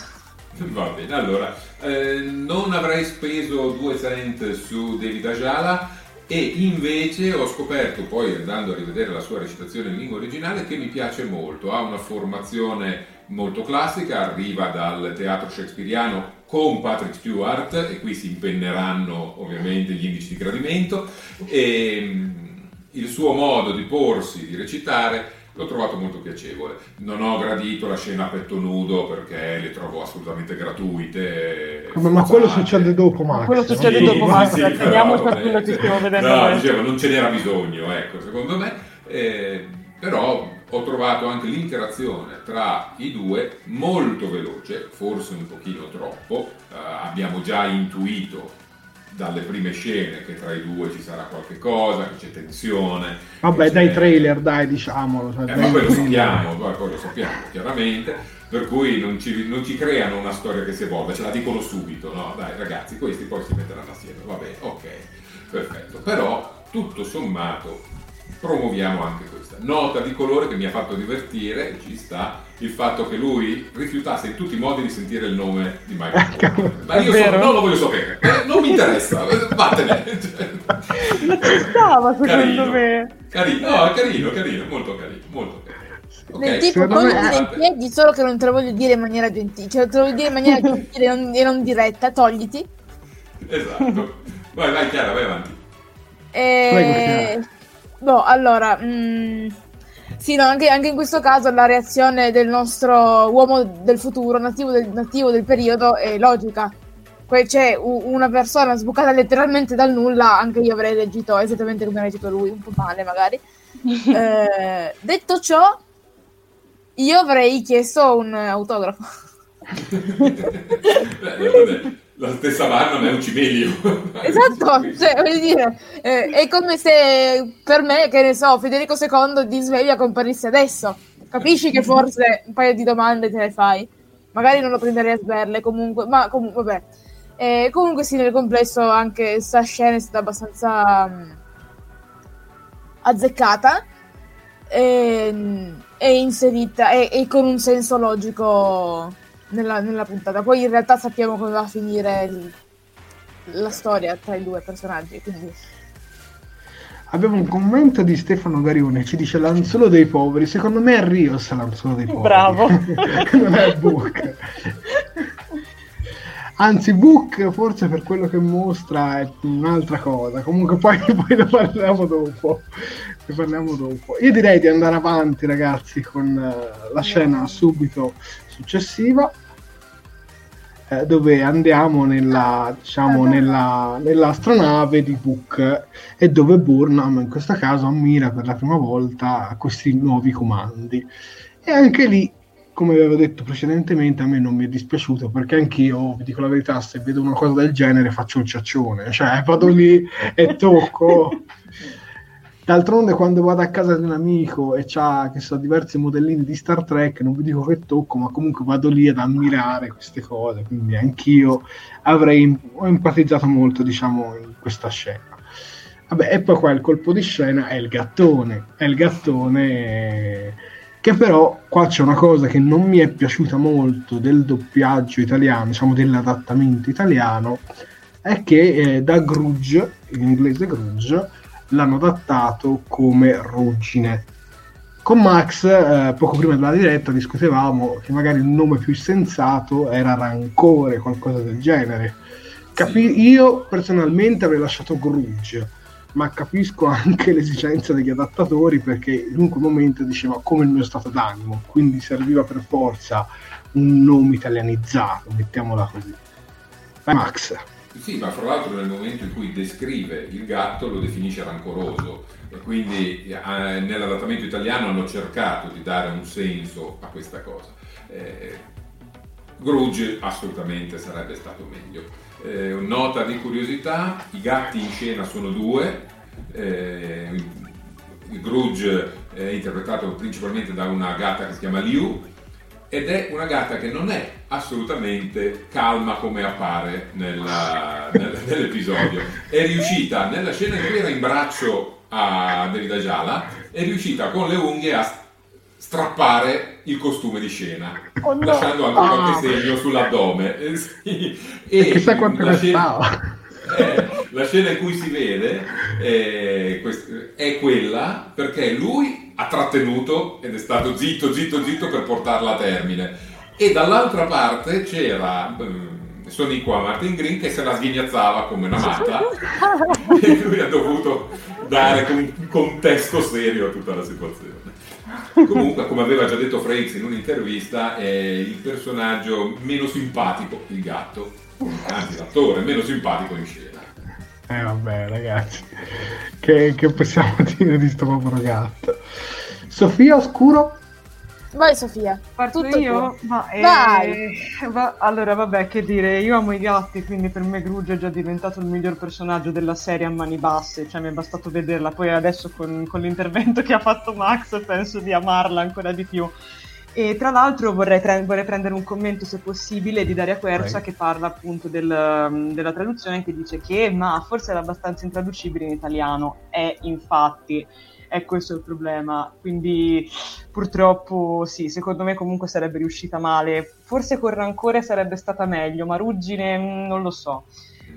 Va bene, allora, eh, non avrei speso due cent su David Ajala e invece ho scoperto poi andando a rivedere la sua recitazione in lingua originale che mi piace molto, ha una formazione molto classica, arriva dal teatro shakespeariano con Patrick Stewart e qui si impenneranno ovviamente gli indici di gradimento. E mm, il suo modo di porsi, di recitare l'ho trovato molto piacevole. Non ho gradito la scena a petto nudo perché le trovo assolutamente gratuite. Ma, ma quello succede dopo, Max. Quello succede sì, dopo, Max. Sì, Teniamo per quello che stiamo vedendo. No, dicevo, non ce n'era bisogno, ecco, secondo me. Eh, però ho trovato anche l'interazione tra i due molto veloce, forse un pochino troppo. Uh, abbiamo già intuito dalle prime scene che tra i due ci sarà qualche cosa, che c'è tensione. Vabbè, dai trailer, dai, diciamolo. Cioè, eh, ma poi lo sappiamo, poi lo sappiamo chiaramente, per cui non ci, non ci, creano una storia che si evolve, ce la dicono subito, no? Dai ragazzi, questi poi si metteranno assieme, va bene, ok, perfetto. Però tutto sommato promuoviamo anche questa. Nota di colore che mi ha fatto divertire, ci sta, il fatto che lui rifiutasse in tutti i modi di sentire il nome di Michael Ma io so, non lo voglio sapere, eh, non mi interessa, eh, vattene. Ma ci stava secondo carino, me. Carino, no, carino, carino, molto carino, molto carino. Del tipo con me- dei piedi, solo che non te lo voglio dire in maniera gentile, cioè te lo voglio dire in maniera gentile e non, e non diretta, togliti. Esatto. Vai, vai Chiara, vai avanti. Prego, E... Chiara. Boh, allora, mm, sì, no, anche, anche in questo caso la reazione del nostro uomo del futuro, nativo del, nativo del periodo, è logica. Poi c'è u- una persona sbucata letteralmente dal nulla, anche io avrei reagito esattamente come ha reagito lui, un po' male magari. Eh, detto ciò, io avrei chiesto un autografo. Beh, vabbè, la stessa VAR non è un cimelio. Esatto, cioè, voglio dire, eh, è come se per me, che ne so, Federico II di sveglia comparisse adesso. Capisci che forse un paio di domande te le fai? Magari non lo prenderei a sberle, comunque, ma comunque, vabbè. Eh, comunque sì, nel complesso anche sta scena è stata abbastanza mm, azzeccata e, e inserita e, e con un senso logico nella, nella puntata. Poi in realtà sappiamo come va a finire il- la storia tra i due personaggi, quindi Abbiamo un commento di Stefano Garione, ci dice l'anzuolo dei poveri. Secondo me è Rios l'anzuolo dei poveri. Bravo. non è Book. Anzi, Book forse per quello che mostra è un'altra cosa. Comunque poi, poi ne parliamo dopo. Ne parliamo dopo. Io direi di andare avanti, ragazzi, con eh, la scena subito successiva. eh, dove andiamo nella, diciamo, nella, nell'astronave di Book e dove Burnham in questo caso ammira per la prima volta questi nuovi comandi. E anche lì, come avevo detto precedentemente, a me non mi è dispiaciuto perché anch'io, vi dico la verità, se vedo una cosa del genere faccio un ciaccione, cioè vado lì e tocco. D'altronde, quando vado a casa di un amico e c'ha che so, diversi modellini di Star Trek, non vi dico che tocco, ma comunque vado lì ad ammirare queste cose. Quindi anch'io avrei ho empatizzato molto, diciamo, in questa scena. Vabbè, e poi qua il colpo di scena è il gattone. È il gattone che però qua c'è una cosa che non mi è piaciuta molto del doppiaggio italiano, diciamo dell'adattamento italiano, è che eh, da Grudge, in inglese Grudge, l'hanno adattato come ruggine. Con Max, eh, poco prima della diretta, discutevamo che magari il nome più sensato era Rancore, qualcosa del genere. Capi- io personalmente avrei lasciato Grudge, ma capisco anche l'esigenza degli adattatori perché in un quel momento diceva come il mio stato d'animo, quindi serviva per forza un nome italianizzato, mettiamola così. Max. Sì, ma fra l'altro nel momento in cui descrive il gatto lo definisce rancoroso e quindi eh, nell'adattamento italiano hanno cercato di dare un senso a questa cosa. Eh, Grudge assolutamente sarebbe stato meglio. Eh, nota di curiosità, i gatti in scena sono due, eh, Grudge è interpretato principalmente da una gatta che si chiama Liu ed è una gatta che non è assolutamente calma come appare nella- nel- nell'episodio. È riuscita, nella scena in cui era in braccio a David Ajala, è riuscita con le unghie a strappare il costume di scena, Oh no. lasciando anche Ah. qualche segno sull'addome. Eh, sì. E chissà quanto la scena- eh, la scena in cui si vede eh, quest- è quella perché lui ha trattenuto ed è stato zitto, zitto, zitto per portarla a termine. E dall'altra parte c'era mm, Sonico Martin Green che se la sghignazzava come una matta e lui ha dovuto dare un contesto serio a tutta la situazione. Comunque, come aveva già detto Frakes in un'intervista, è il personaggio meno simpatico, il gatto, anzi l'attore meno simpatico in scena. Eh vabbè ragazzi, che, che possiamo dire di sto povero gatto? Sofia Oscuro? vai Sofia, Parto tutto io? Ma, eh, Vai. va- allora, vabbè, che dire, io amo i gatti, quindi per me Grudge è già diventato il miglior personaggio della serie a mani basse, cioè mi è bastato vederla, poi adesso con, con l'intervento che ha fatto Max penso di amarla ancora di più. E tra l'altro vorrei, pre- vorrei prendere un commento, se possibile, di Daria Quercia Vai. che parla appunto del- della traduzione che dice che ma forse era abbastanza intraducibile in italiano. È infatti è questo il problema. Quindi purtroppo sì, secondo me comunque sarebbe riuscita male. Forse con rancore sarebbe stata meglio, ma ruggine mm, non lo so.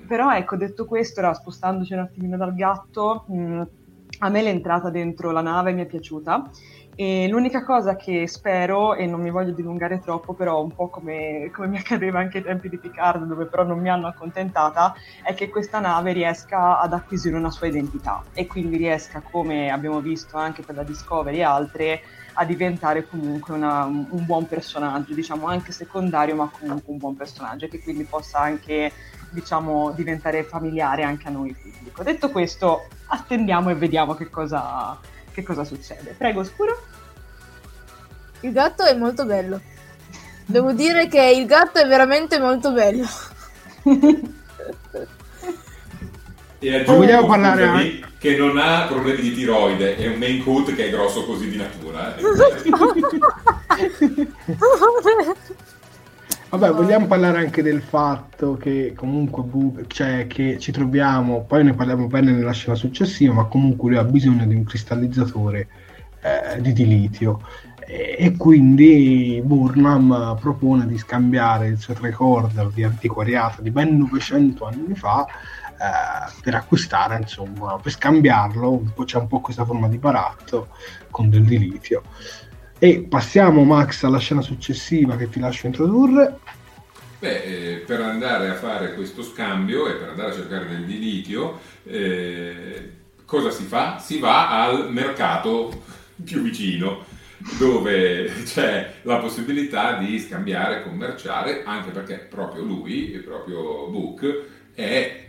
Però ecco, detto questo, ora, spostandoci un attimino dal gatto, mh, mm, a me l'entrata dentro la nave mi è piaciuta e l'unica cosa che spero, e non mi voglio dilungare troppo, però un po' come, come, mi accadeva anche ai tempi di Picard, dove però non mi hanno accontentata, è che questa nave riesca ad acquisire una sua identità e quindi riesca, come abbiamo visto anche per la Discovery e altre, a diventare comunque una, un buon personaggio, diciamo anche secondario, ma comunque un buon personaggio, e che quindi possa anche diciamo, diventare familiare anche a noi pubblico. Detto questo, attendiamo e vediamo che cosa, che cosa succede. Prego, Scuro. Il gatto è molto bello. Devo dire che il gatto è veramente molto bello. e aggiungo vogliamo parlare anche... che non ha problemi di tiroide, è un main coat che è grosso così di natura. Eh. Vabbè, vogliamo parlare anche del fatto che comunque cioè, che ci troviamo, poi ne parliamo bene nella scena successiva, ma comunque lui ha bisogno di un cristallizzatore eh, di dilitio e quindi Burnham propone di scambiare il suo recorder di antiquariato di ben 900 anni fa eh, per acquistare, insomma, per scambiarlo, un c'è un po' questa forma di baratto con del dilitio. E passiamo Max alla scena successiva che ti lascio introdurre. Beh, eh, per andare a fare questo scambio e per andare a cercare del dilitio, eh, cosa si fa? Si va al mercato più vicino dove c'è la possibilità di scambiare, commerciare, anche perché proprio lui, proprio Book, è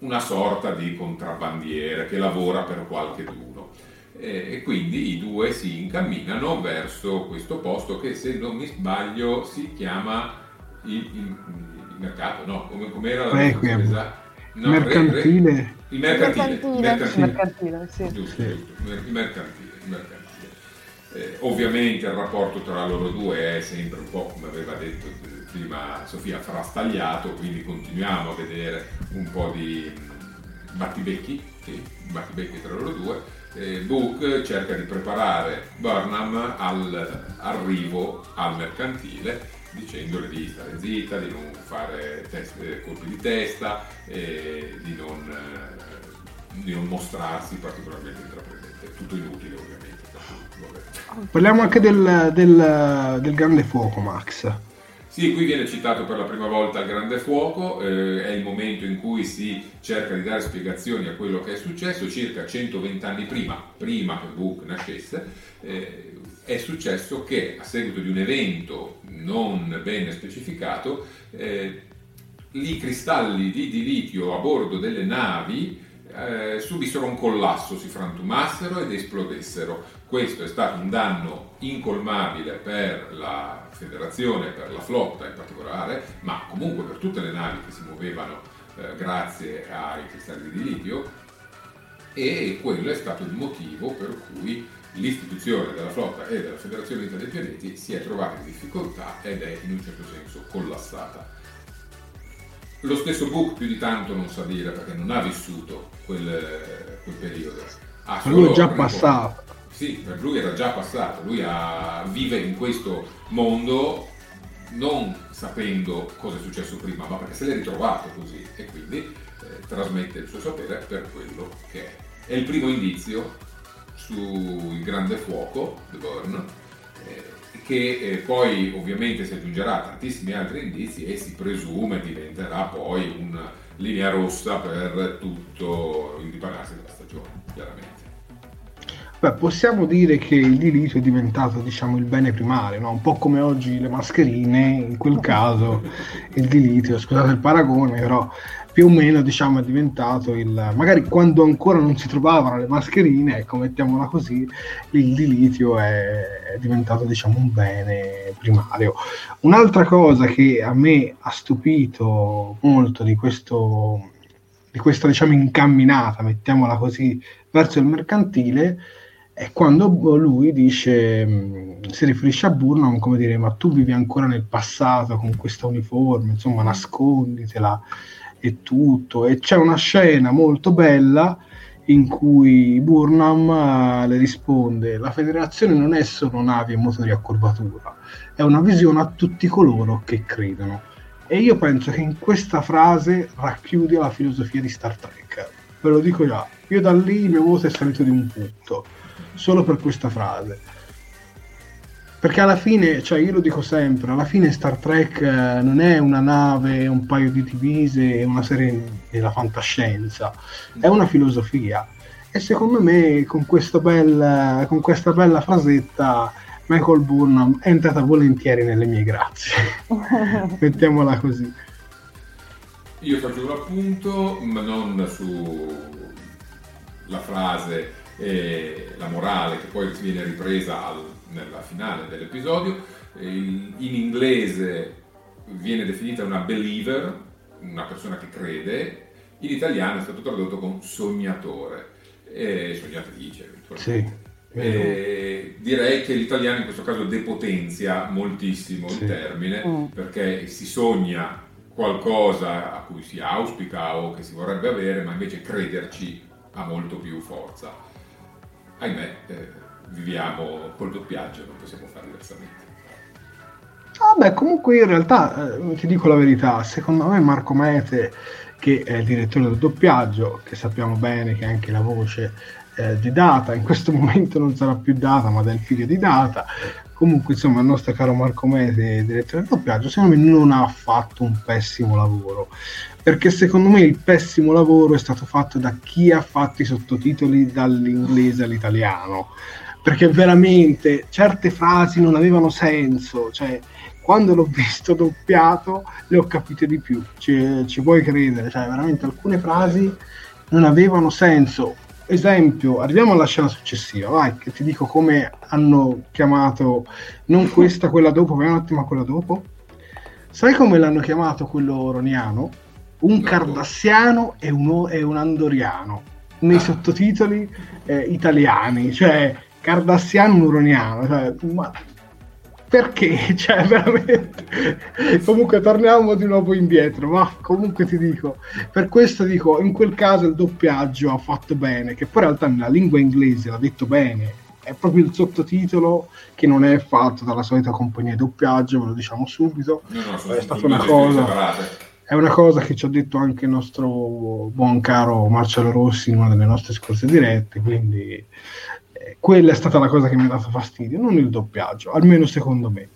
una sorta di contrabbandiere che lavora per qualche d'uno. E quindi i due si incamminano verso questo posto che, se non mi sbaglio, si chiama il, il, il mercato, no? Come, com'era la Requiem. No, mercantile. Re, re, il mercantile. Il mercantile, il mercantile, sì. Giusto, giusto. Il mercantile. Il mercantile. Eh, ovviamente il rapporto tra loro due è sempre un po' come aveva detto prima Sofia frastagliato, quindi continuiamo a vedere un po' di mm, battibecchi, sì, battibecchi tra loro due. Eh, Book cerca di preparare Burnham all'arrivo al mercantile dicendole di stare zitta, di non fare test, eh, colpi di testa, eh, di, non, eh, di non mostrarsi particolarmente intraprendente. Tutto inutile ovviamente. Parliamo anche del, del, del grande fuoco, Max. Sì, qui viene citato per la prima volta il grande fuoco, eh, è il momento in cui si cerca di dare spiegazioni a quello che è successo, circa 120 anni prima, prima che Book nascesse, eh, è successo che a seguito di un evento non ben specificato, eh, i cristalli di, di litio a bordo delle navi eh, subissero un collasso, si frantumassero ed esplodessero. Questo è stato un danno incolmabile per la federazione, per la flotta in particolare, ma comunque per tutte le navi che si muovevano eh, grazie ai cristalli di litio e quello è stato il motivo per cui l'istituzione della flotta e della Federazione Unita dei Pianeti si è trovata in difficoltà ed è in un certo senso collassata. Lo stesso Book più di tanto non sa dire perché non ha vissuto quel, quel periodo. Ha lui è già passato. Sì, per lui era già passato. Lui ha, vive in questo mondo non sapendo cosa è successo prima, ma perché se l'è ritrovato così e quindi eh, trasmette il suo sapere per quello che è. È il primo indizio sul grande fuoco, The Burn, eh, che eh, poi ovviamente si aggiungerà a tantissimi altri indizi e si presume diventerà poi una linea rossa per tutto il dipanarsi della stagione, chiaramente. Beh, possiamo dire che il diritto è diventato diciamo, il bene primario, no? un po' come oggi le mascherine, in quel caso il dilitio, scusate il paragone, però più o meno diciamo è diventato il magari quando ancora non si trovavano le mascherine ecco mettiamola così il dilitio è, è diventato diciamo un bene primario un'altra cosa che a me ha stupito molto di questo di questa diciamo incamminata mettiamola così verso il mercantile è quando lui dice si riferisce a Burnham come dire ma tu vivi ancora nel passato con questa uniforme insomma nasconditela e tutto. E c'è una scena molto bella in cui Burnham uh, le risponde la federazione non è solo navi e motori a curvatura, è una visione a tutti coloro che credono. E io penso che in questa frase racchiude la filosofia di Star Trek. Ve lo dico già, io da lì il mio voto è salito di un punto, solo per questa frase. Perché alla fine, cioè io lo dico sempre, alla fine Star Trek eh, non è una nave, un paio di divise una serie della fantascienza, è una filosofia. E secondo me con, bel, con questa bella frasetta Michael Burnham è entrata volentieri nelle mie grazie. Mettiamola così. Io faccio un appunto, ma non sulla frase e la morale che poi viene ripresa al nella finale dell'episodio. In inglese viene definita una believer, una persona che crede, in italiano è stato tradotto con sognatore, e sognatrice. Sì. E direi che l'italiano in questo caso depotenzia moltissimo sì. il termine mm. perché si sogna qualcosa a cui si auspica o che si vorrebbe avere, ma invece crederci ha molto più forza. Ahimè, eh, viviamo col doppiaggio, non possiamo fare diversamente. Vabbè, comunque in realtà eh, ti dico la verità, secondo me Marco Mete, che è il direttore del doppiaggio, che sappiamo bene che è anche la voce eh, di Data, in questo momento non sarà più Data, ma del figlio di Data. Comunque, insomma, il nostro caro Marco Mete, direttore del doppiaggio, secondo me non ha fatto un pessimo lavoro. Perché secondo me il pessimo lavoro è stato fatto da chi ha fatto i sottotitoli dall'inglese all'italiano perché veramente certe frasi non avevano senso, cioè quando l'ho visto doppiato le ho capite di più, ci, ci puoi credere, cioè veramente alcune frasi non avevano senso. Esempio, arriviamo alla scena successiva, vai, che ti dico come hanno chiamato non questa, quella dopo, vai un attimo quella dopo. Sai come l'hanno chiamato quello roniano? Un cardassiano e un, e un andoriano nei sottotitoli eh, italiani, cioè cardassiano uroniano. Cioè, ma perché? Cioè, veramente. comunque torniamo di nuovo indietro, ma comunque ti dico, per questo dico, in quel caso il doppiaggio ha fatto bene, che poi in realtà nella lingua inglese l'ha detto bene, è proprio il sottotitolo che non è fatto dalla solita compagnia di doppiaggio, ve lo diciamo subito. No, no, è stata una cosa. È una cosa che ci ha detto anche il nostro buon caro Marcello Rossi in una delle nostre scorse dirette, quindi quella è stata la cosa che mi ha dato fastidio, non il doppiaggio, almeno secondo me.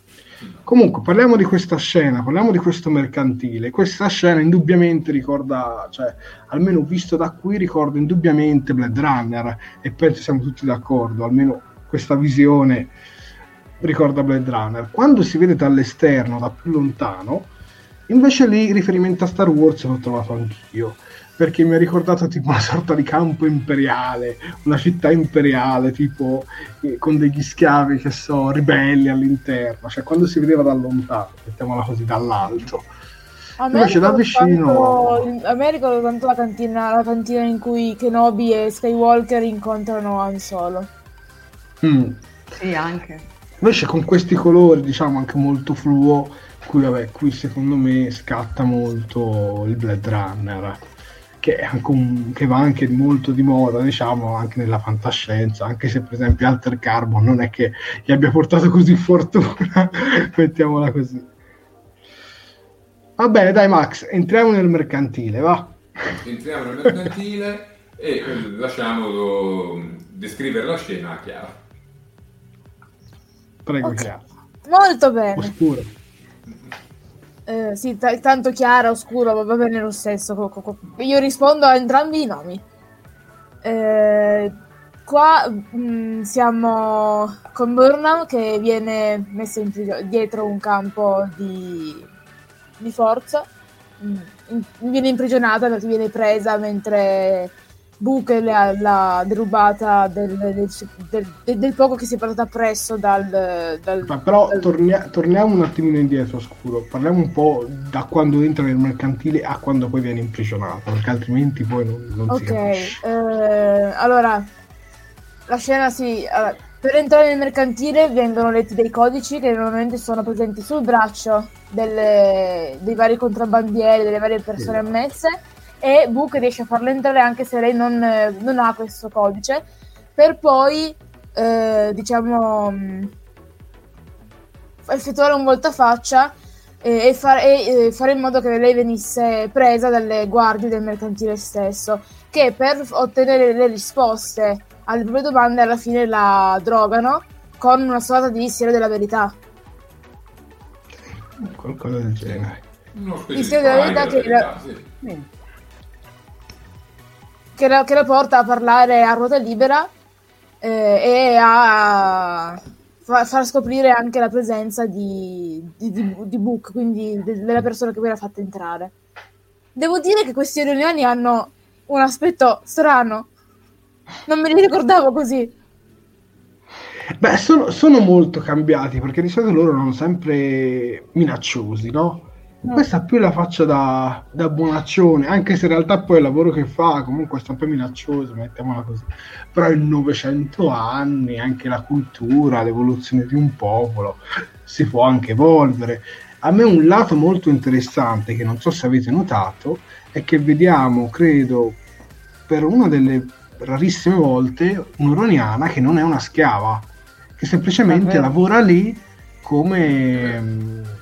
Comunque, parliamo di questa scena, parliamo di questo mercantile. Questa scena indubbiamente ricorda, cioè, almeno visto da qui, ricorda indubbiamente Blade Runner e penso siamo tutti d'accordo, almeno questa visione ricorda Blade Runner. Quando si vede dall'esterno, da più lontano, invece lì riferimento a Star Wars l'ho trovato anch'io perché mi ha ricordato tipo una sorta di campo imperiale, una città imperiale, tipo eh, con degli schiavi che so, ribelli all'interno, cioè quando si vedeva da lontano, mettiamola così, dall'alto. Invece da vicino... Tanto, a me ricordo tanto la cantina, la cantina in cui Kenobi e Skywalker incontrano Han Solo. Mm. Sì, anche. Invece con questi colori, diciamo, anche molto fluo, qui, vabbè, qui secondo me scatta molto il Blade Runner che, un, che, va anche molto di moda, diciamo, anche nella fantascienza, anche se per esempio Alter Carbon non è che gli abbia portato così fortuna, mettiamola così. Va bene, dai Max, entriamo nel mercantile, va. Entriamo nel mercantile e eh, lasciamo descrivere la scena a Chiara. Prego, okay. Chiara. Molto bene. Oscuro. Eh, sì, t- tanto chiaro, oscuro, va bene lo stesso. Io rispondo a entrambi i nomi. Eh, qua mh, mm, siamo con Burnham che viene messa in dietro un campo di, di forza. Mm, in- viene imprigionata perché viene presa mentre Buche l'ha, l'ha derubata del, del, del, del, poco che si è portata appresso dal... dal Ma però dal... Tornia, torniamo un attimino indietro, scuro. Parliamo un po' da quando entra nel mercantile a quando poi viene imprigionata, perché altrimenti poi non, non okay. si capisce. Eh, allora, la scena si... Allora, per entrare nel mercantile vengono letti dei codici che normalmente sono presenti sul braccio delle, dei vari contrabbandieri, delle varie persone ammesse e Book riesce a farla entrare anche se lei non, non ha questo codice, per poi, eh, diciamo, mm, effettuare un voltafaccia e, e, far, e, e, fare in modo che lei venisse presa dalle guardie del mercantile stesso, che per ottenere le risposte alle proprie domande alla fine la drogano con una sorta di siero della verità. Qualcosa del genere. Il siero della verità che, verità, la... sì. Che, la, che la porta a parlare a ruota libera eh, e a far scoprire anche la presenza di, di, di, di Book, quindi de, della persona che vi ha fatto entrare. Devo dire che questi riunioni hanno un aspetto strano. Non me li ricordavo così. Beh, sono, sono, molto cambiati perché di solito loro erano sempre minacciosi, no? Questa ha più la faccia da, da, buonaccione, anche se in realtà poi il lavoro che fa comunque è sempre minaccioso, mettiamola così. Però in 900 anni anche la cultura, l'evoluzione di un popolo si può anche evolvere. A me un lato molto interessante che non so se avete notato è che vediamo, credo, per una delle rarissime volte un'uroniana che non è una schiava che semplicemente lavora lì come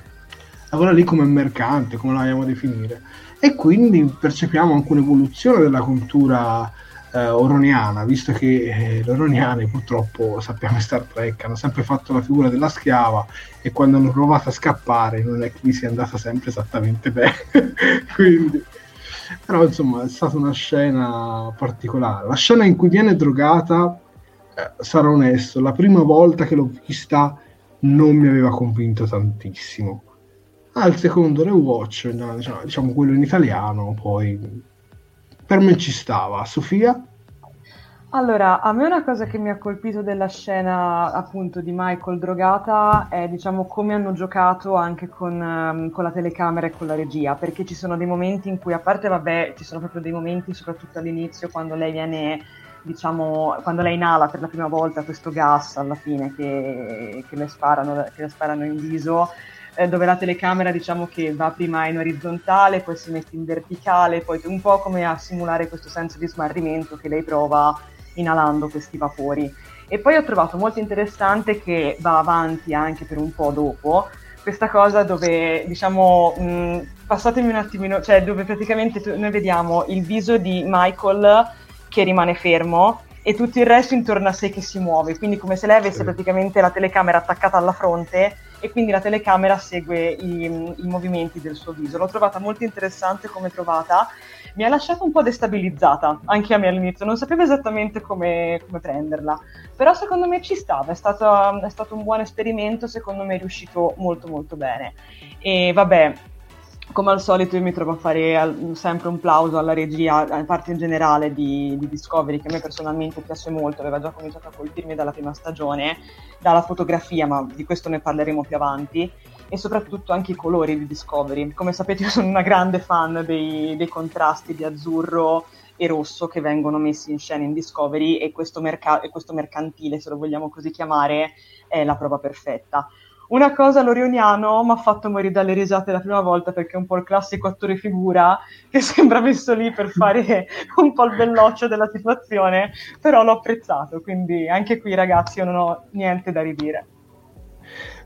lavora lì come mercante, come la vogliamo definire. E quindi percepiamo anche un'evoluzione della cultura eh, oroniana, visto che eh, gli oroniani purtroppo sappiamo Star Trek hanno sempre fatto la figura della schiava e quando hanno provato a scappare non è che gli sia andata sempre esattamente bene. quindi, però insomma è stata una scena particolare. La scena in cui viene drogata eh, sarò onesto, la prima volta che l'ho vista non mi aveva convinto tantissimo. Al secondo rewatch, diciamo, diciamo quello in italiano, poi per me ci stava. Sofia? Allora, a me una cosa che mi ha colpito della scena appunto di Michael drogata è diciamo come hanno giocato anche con, um, con, la telecamera e con la regia, perché ci sono dei momenti in cui, a parte vabbè, ci sono proprio dei momenti, soprattutto all'inizio, quando lei viene diciamo, quando lei inala per la prima volta questo gas alla fine che, che, le, sparano, che le sparano in viso, eh, dove la telecamera diciamo che va prima in orizzontale, poi si mette in verticale, poi un po' come a simulare questo senso di smarrimento che lei prova inalando questi vapori. E poi ho trovato molto interessante che va avanti anche per un po' dopo, questa cosa dove diciamo mh, passatemi un attimino cioè dove praticamente noi vediamo il viso di Michael che rimane fermo e tutto il resto intorno a sé che si muove, quindi come se lei avesse sì. praticamente la telecamera attaccata alla fronte e quindi la telecamera segue i, i, movimenti del suo viso. L'ho trovata molto interessante come trovata, mi ha lasciato un po' destabilizzata anche a me all'inizio, non sapevo esattamente come, come prenderla, però secondo me ci stava, è stato, è stato un buon esperimento, secondo me è riuscito molto molto bene. E vabbè, come al solito io mi trovo a fare al, sempre un plauso alla regia, a parte in generale di, di, Discovery, che a me personalmente piace molto, aveva già cominciato a colpirmi dalla prima stagione, dalla fotografia, ma di questo ne parleremo più avanti, e soprattutto anche i colori di Discovery. Come sapete io sono una grande fan dei, dei contrasti di azzurro e rosso che vengono messi in scena in Discovery e questo, merca- e questo mercantile, se lo vogliamo così chiamare, è la prova perfetta. Una cosa l'Orioniano mi ha fatto morire dalle risate la prima volta perché è un po' il classico attore figura che sembra messo lì per fare un po' il belloccio della situazione, però l'ho apprezzato, quindi anche qui ragazzi io non ho niente da ridire.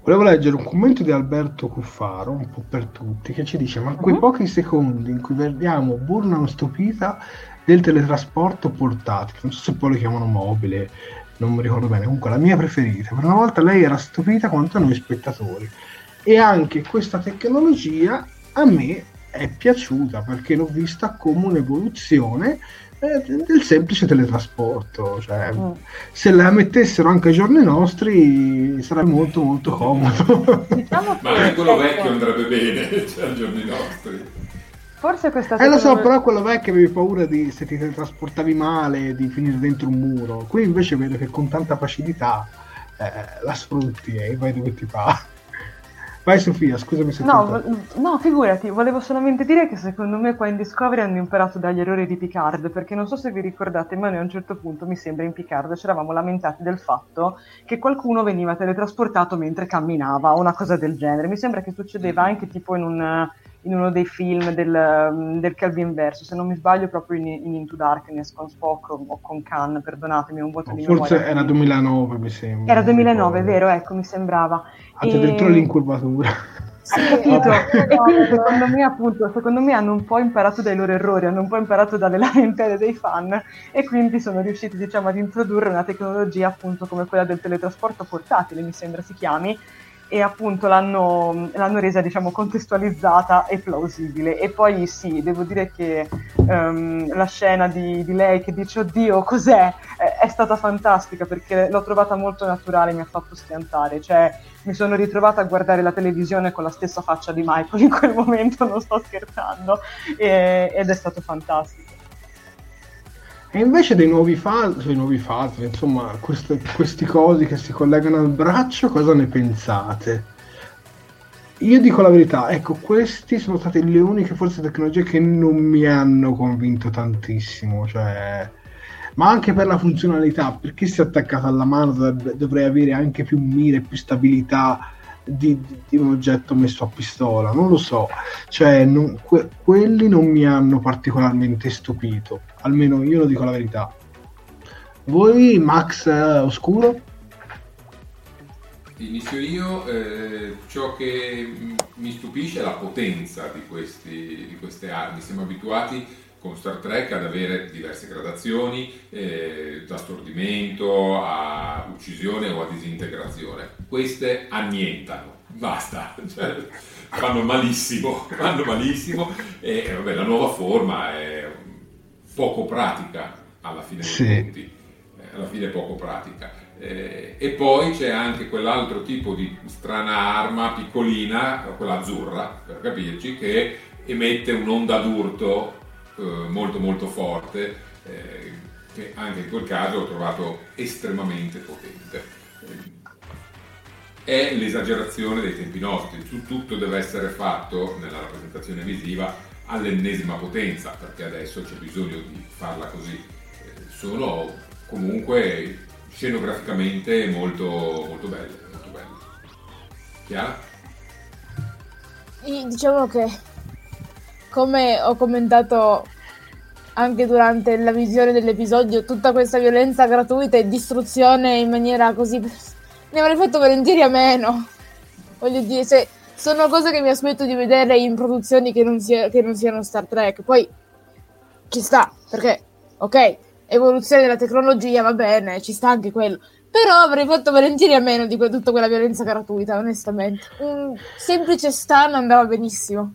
Volevo leggere un commento di Alberto Cuffaro, un po' per tutti, che ci dice: Ma quei uh-huh. pochi secondi in cui vediamo Burnham stupita del teletrasporto portatile, non so se poi lo chiamano mobile, non mi ricordo bene, comunque la mia preferita. Per una volta lei era stupita quanto noi spettatori. E anche questa tecnologia a me è piaciuta perché l'ho vista come un'evoluzione eh, del semplice teletrasporto. Cioè, mm. Se la mettessero anche ai giorni nostri sarebbe molto molto comodo. Diciamo Ma anche quello vecchio andrebbe bene, cioè, ai giorni nostri. Forse questa Eh lo so, però quello vecchio avevi paura di se ti trasportavi male di finire dentro un muro. Qui invece vedo che con tanta facilità eh, la sfrutti e vai dove ti fa. Vai Sofia, scusami se no, no, figurati, volevo solamente dire che secondo me qua in Discovery hanno imparato dagli errori di Picard, perché non so se vi ricordate, ma noi a un certo punto, mi sembra, in Picard ci eravamo lamentati del fatto che qualcuno veniva teletrasportato mentre camminava o una cosa del genere. Mi sembra che succedeva anche tipo in un in uno dei film del, del Calvin Verso, se non mi sbaglio proprio in, in Into Darkness con Spock o con Khan, perdonatemi, un voto di Forse memoria. era 2009 mi sembra. Era 2009, Ricordo. vero, ecco, mi sembrava. Anzi, E- addirittura l'incurvatura. Sì, Capito? E quindi secondo me, appunto, secondo me hanno un po' imparato dai loro errori, hanno un po' imparato dalle lamentele dei fan e quindi sono riusciti, diciamo, ad introdurre una tecnologia appunto come quella del teletrasporto portatile, mi sembra si chiami, e appunto l'hanno, l'hanno resa, diciamo, contestualizzata e plausibile. E poi sì, devo dire che ehm, la scena di, di lei che dice oddio cos'è è, è stata fantastica perché l'ho trovata molto naturale, mi ha fatto schiantare, cioè mi sono ritrovata a guardare la televisione con la stessa faccia di Michael in quel momento, non sto scherzando, e- ed è stato fantastico. E invece dei nuovi falsi, sui nuovi falsi, insomma, queste, questi cosi che si collegano al braccio, cosa ne pensate? Io dico la verità, ecco, questi sono state le uniche forse tecnologie che non mi hanno convinto tantissimo, cioè, ma anche per la funzionalità, perché si è attaccato alla mano dovrei avere anche più mire, più stabilità di, di- di un oggetto messo a pistola, non lo so, cioè non- que- quelli non mi hanno particolarmente stupito, almeno io lo dico la verità. Voi, Max eh, Oscuro? Inizio io, eh, ciò che mi stupisce è la potenza di, questi- di queste armi. Siamo abituati con Star Trek ad avere diverse gradazioni, eh, da stordimento a uccisione o a disintegrazione. Queste annientano, basta, cioè, fanno malissimo, fanno malissimo e vabbè, la nuova forma è poco pratica alla fine dei Sì. conti, Eh, alla fine poco pratica. Eh, e poi c'è anche quell'altro tipo di strana arma piccolina, quella azzurra per capirci, che emette un'onda d'urto eh, molto molto forte, eh, che anche in quel caso ho trovato estremamente potente. È l'esagerazione dei tempi nostri, Tu- tutto deve essere fatto nella rappresentazione visiva all'ennesima potenza, perché adesso c'è bisogno di farla così. Eh, Sono comunque scenograficamente molto, molto belle, molto belle. Chiara? Diciamo che, come ho commentato anche durante la visione dell'episodio, tutta questa violenza gratuita e distruzione in maniera così... ne avrei fatto volentieri a meno. Voglio dire, se sono cose che mi aspetto di vedere in produzioni che non, sia- che non siano Star Trek. Poi ci sta, perché, ok, evoluzione della tecnologia, va bene, ci sta anche quello. Però avrei fatto volentieri a meno di que- tutta quella violenza gratuita, onestamente. Un semplice stun andava benissimo.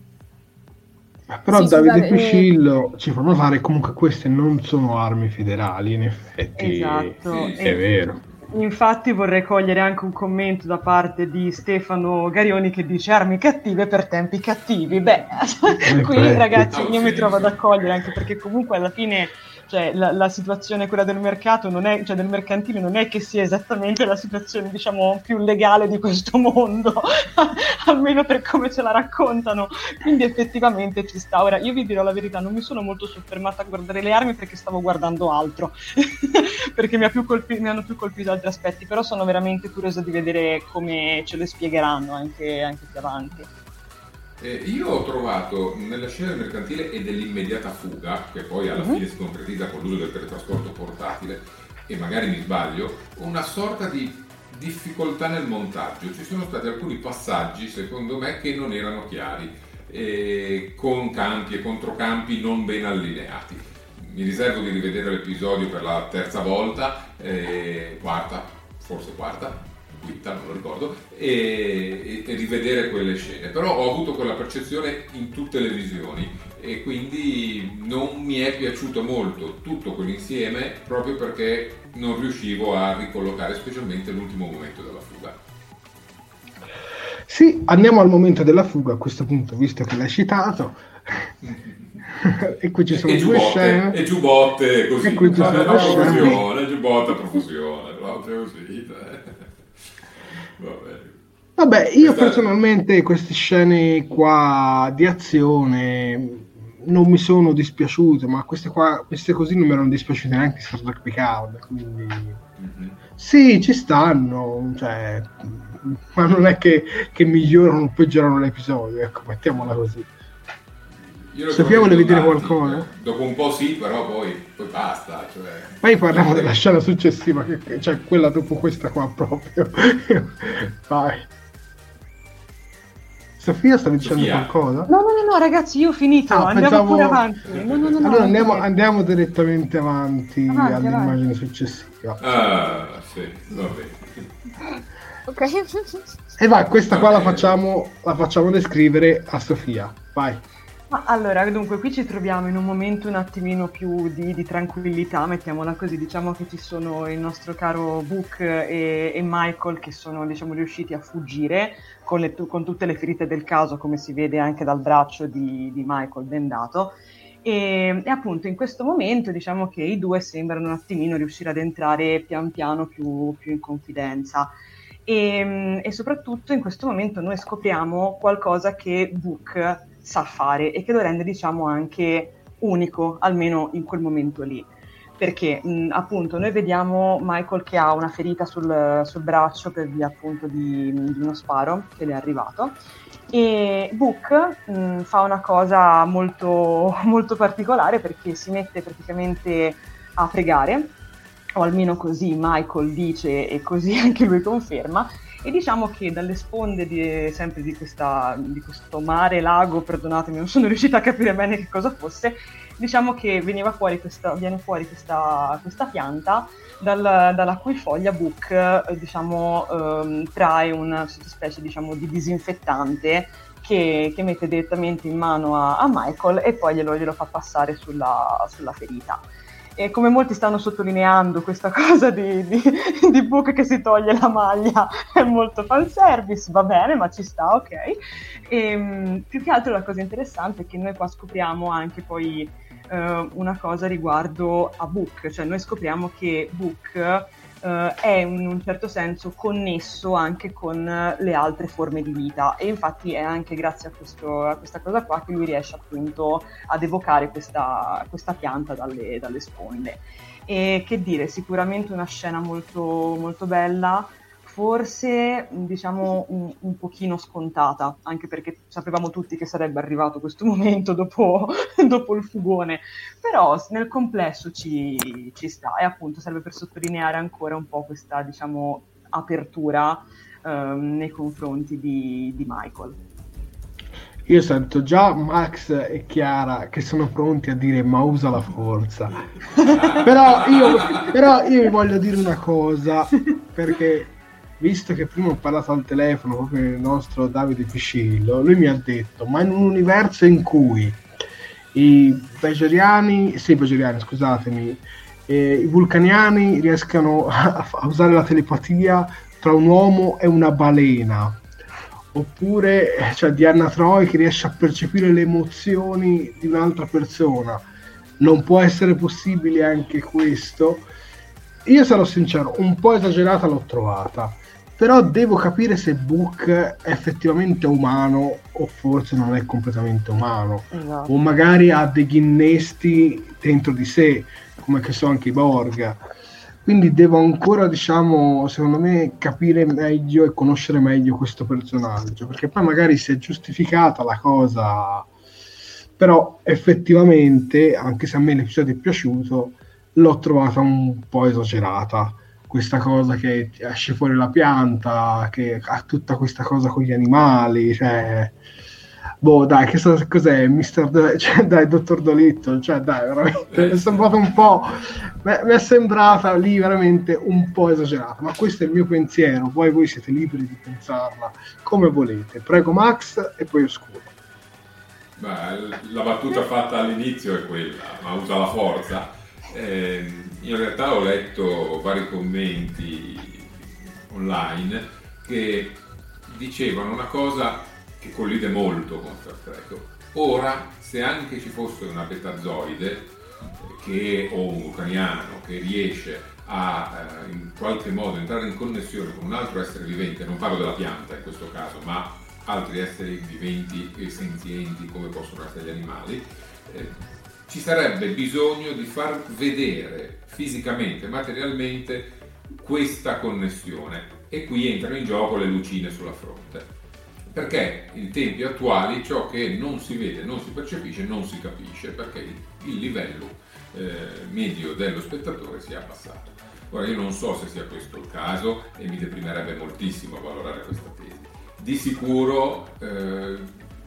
Però Sì, Davide scusate, eh. Piscillo ci fa notare che comunque queste non sono armi federali, in effetti Esatto. Sì, è E- vero. Infatti vorrei cogliere anche un commento da parte di Stefano Garioni che dice armi cattive per tempi cattivi. Beh, qui effetti. ragazzi io mi trovo ad accogliere anche perché comunque alla fine cioè, la, la situazione quella del mercato è, cioè del mercantile non è che sia esattamente la situazione diciamo più legale di questo mondo, almeno per come ce la raccontano. Quindi effettivamente ci sta. Ora io vi dirò la verità, non mi sono molto soffermata a guardare le armi perché stavo guardando altro, perché mi, colpi- mi hanno più colpito altri aspetti, però sono veramente curiosa di vedere come ce le spiegheranno anche, anche più avanti. Eh, io ho trovato nella scena del mercantile e dell'immediata fuga, che poi alla Mhm. fine si concretizza con l'uso del teletrasporto portatile, e magari mi sbaglio, una sorta di difficoltà nel montaggio. Ci sono stati alcuni passaggi, secondo me, che non erano chiari, eh, con campi e controcampi non ben allineati. Mi riservo di rivedere l'episodio per la terza volta, eh, quarta, forse quarta, quinta, non lo ricordo, e, e- e rivedere quelle scene. Però ho avuto quella percezione in tutte le visioni e quindi non mi è piaciuto molto tutto quell'insieme proprio perché non riuscivo a ricollocare specialmente l'ultimo momento della fuga. Sì, andiamo al momento della fuga a questo punto, visto che l'hai citato. e qui ci sono e due giubbotte, scene. e giubbotte così, E qui ci sono due scene. profusione, giubbotte a profusione, proprio così. Vabbè, io personalmente queste scene qua di azione non mi sono dispiaciute, ma queste qua, queste così non mi erano dispiaciute neanche Star Trek Picard, quindi Mhm. sì, ci stanno, cioè, ma non è che, che migliorano o peggiorano l'episodio, ecco, mettiamola così. Sofia volevi dire qualcosa? Dopo un po' sì, però poi, poi basta. Cioè... Poi parliamo della scena successiva, che, cioè quella dopo questa qua proprio. Vai. Sofia stavi dicendo Sofia. qualcosa? No, no, no, no, ragazzi, io ho finito, ah, andiamo pensavo... pure avanti. No, no, no, allora andiamo, andiamo, direttamente avanti, avanti all'immagine avanti. successiva. Ah, sì, va bene. Ok. E vai, questa qua la facciamo, la facciamo descrivere a Sofia. Vai. Allora, dunque, qui ci troviamo in un momento un attimino più di, di, tranquillità, mettiamola così, diciamo che ci sono il nostro caro Book e, e Michael che sono, diciamo, riusciti a fuggire con, le, con, tutte le ferite del caso, come si vede anche dal braccio di, di Michael bendato. E, e, appunto in questo momento diciamo che i due sembrano un attimino riuscire ad entrare pian piano più, più in confidenza. E, e, soprattutto in questo momento noi scopriamo qualcosa che Book sa fare e che lo rende diciamo anche unico, almeno in quel momento lì. Perché mh, appunto noi vediamo Michael che ha una ferita sul, sul braccio per via appunto di, di, uno sparo che le è arrivato e Book mh, fa una cosa molto, molto particolare perché si mette praticamente a pregare o almeno così Michael dice e così anche lui conferma e diciamo che dalle sponde di, sempre di, questa, di questo mare, lago, perdonatemi, non sono riuscita a capire bene che cosa fosse, diciamo che veniva fuori questa, viene fuori questa, questa pianta dal, dalla cui foglia Book eh, diciamo, ehm, trae una sottospecie diciamo, di disinfettante che, che, mette direttamente in mano a, a Michael e poi glielo, glielo fa passare sulla, sulla ferita e come molti stanno sottolineando questa cosa di, di, di, Book che si toglie la maglia è molto fanservice, va bene, ma ci sta, ok. E, ehm, più che altro la cosa interessante è che noi qua scopriamo anche poi uh, una cosa riguardo a Book, cioè noi scopriamo che Book Uh, è in un certo senso connesso anche con le altre forme di vita e infatti è anche grazie a, questo, a questa cosa qua che lui riesce appunto ad evocare questa, questa pianta dalle, dalle, sponde. E che dire, sicuramente una scena molto, molto bella, forse diciamo un, un, pochino scontata, anche perché sapevamo tutti che sarebbe arrivato questo momento dopo, dopo il fugone, però nel complesso ci, ci, sta e appunto serve per sottolineare ancora un po' questa diciamo apertura um, nei confronti di, di Michael. Io sento già Max e Chiara che sono pronti a dire ma usa la forza. però, io, però io vi voglio dire una cosa, perché visto che prima ho parlato al telefono proprio il nostro Davide Piscillo, lui mi ha detto, ma in un universo in cui i Vegeriani, sì, Vegeriani, scusatemi, eh, i vulcaniani riescano a, a, usare la telepatia tra un uomo e una balena, oppure cioè, Diana Troy che riesce a percepire le emozioni di un'altra persona. Non può essere possibile anche questo. Io sarò sincero, un po' esagerata l'ho trovata però devo capire se Book è effettivamente umano o forse non è completamente umano. Esatto. o magari ha degli innesti dentro di sé come che so anche i Borg. Quindi devo ancora diciamo secondo me capire meglio e conoscere meglio questo personaggio. Perché poi magari si è giustificata la cosa però effettivamente anche se a me l'episodio è piaciuto l'ho trovata un po' esagerata questa cosa che esce fuori la pianta, che ha tutta questa cosa con gli animali, cioè... Boh, dai, che so, cos'è? Mister Do- cioè, dai, dottor Dolitto, cioè, dai, veramente, è sembrato un po'... mi è sembrata lì veramente un po' esagerata, ma questo è il mio pensiero, poi voi siete liberi di pensarla come volete. Prego Max e poi oscuro. Beh, la battuta fatta all'inizio è quella, ma usa la forza. Eh, in realtà ho letto vari commenti online che dicevano una cosa che collide molto con Star Trek. Ora, se anche ci fosse una betazoide che, o un vulcaniano che riesce a eh, in qualche modo entrare in connessione con un altro essere vivente, non parlo della pianta in questo caso, ma altri esseri viventi e senzienti come possono essere gli animali, eh, ci sarebbe bisogno di far vedere fisicamente, materialmente questa connessione e qui entrano in gioco le lucine sulla fronte perché in tempi attuali ciò che non si vede, non si percepisce, non si capisce, perché il livello eh, medio dello spettatore si è abbassato. Ora io non so se sia questo il caso e mi deprimerebbe moltissimo valorare questa tesi. Di sicuro eh,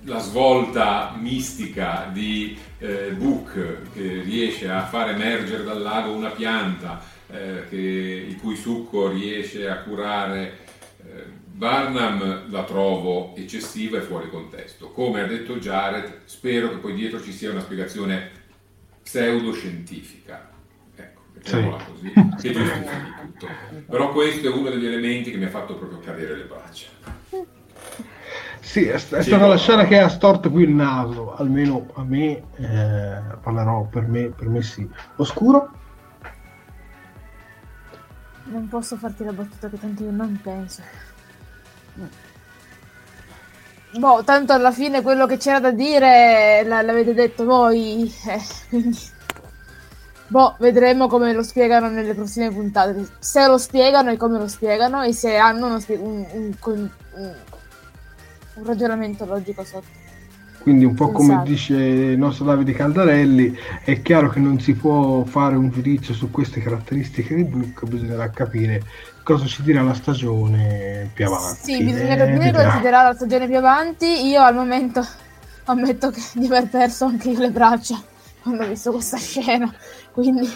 la svolta mistica di eh, Book che riesce a far emergere dal lago una pianta eh, che, il cui succo riesce a curare eh, Barnum la trovo eccessiva e fuori contesto. Come ha detto Jared, spero che poi dietro ci sia una spiegazione pseudoscientifica. Ecco, mettiamola sì. così, che giustifichi tutto. Però questo è uno degli elementi che mi ha fatto proprio cadere le braccia. Sì, è, è stata la scena che ha storto qui il naso, almeno a me, eh, parlerò per me, per me sì. Oscuro? Non posso farti la battuta che tanto io non penso. Boh, tanto alla fine quello che c'era da dire l- l'avete detto voi, eh, quindi... Boh, vedremo come lo spiegano nelle prossime puntate. Se lo spiegano e come lo spiegano e se hanno spie- un, un, un, un, ragionamento logico sotto. Quindi un po' Pensate. come dice il nostro Davide Caldarelli, è chiaro che non si può fare un giudizio su queste caratteristiche di Book, bisognerà capire cosa ci dirà la stagione più avanti. Sì, bisogna capire eh, cosa ci dirà la stagione più avanti. Io al momento ammetto che, di aver perso anche io le braccia quando ho visto questa scena, quindi...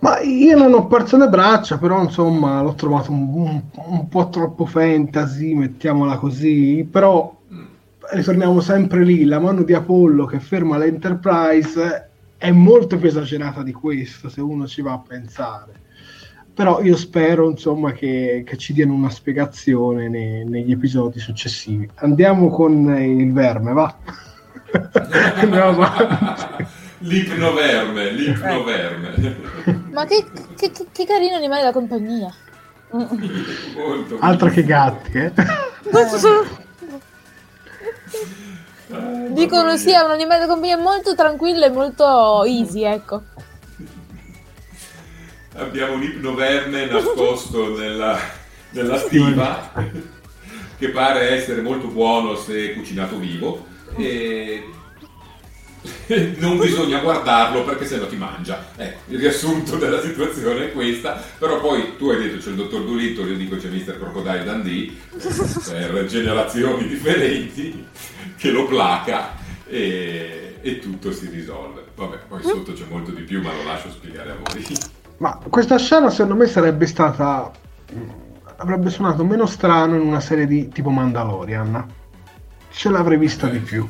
Ma io non ho perso le braccia, però insomma l'ho trovato un, un, un po' troppo fantasy, mettiamola così, però ritorniamo sempre lì, la mano di Apollo che ferma l'Enterprise è molto più esagerata di questo, se uno ci va a pensare. Però io spero insomma che, che ci diano una spiegazione nei, negli episodi successivi. Andiamo con il verme va? Andiamo l'ipnoverme l'ipnoverme. Ma che, che, che, carino animale da compagnia. Altro che gatti eh? dicono sia un animale da compagnia molto tranquillo e molto easy ecco. Abbiamo un ipnoverme nascosto nella, nella stiva che pare essere molto buono se cucinato vivo e non bisogna guardarlo perché se no ti mangia. Ecco, il riassunto della situazione è questa, però poi tu hai detto c'è il dottor Dolittle, io dico c'è Mr. Crocodile Dundee, per generazioni differenti, che lo placa e, e tutto si risolve. Vabbè, poi sotto c'è molto di più, ma lo lascio spiegare a voi. Ma questa scena secondo me sarebbe stata... avrebbe suonato meno strano in una serie di tipo Mandalorian. Ce l'avrei vista di più.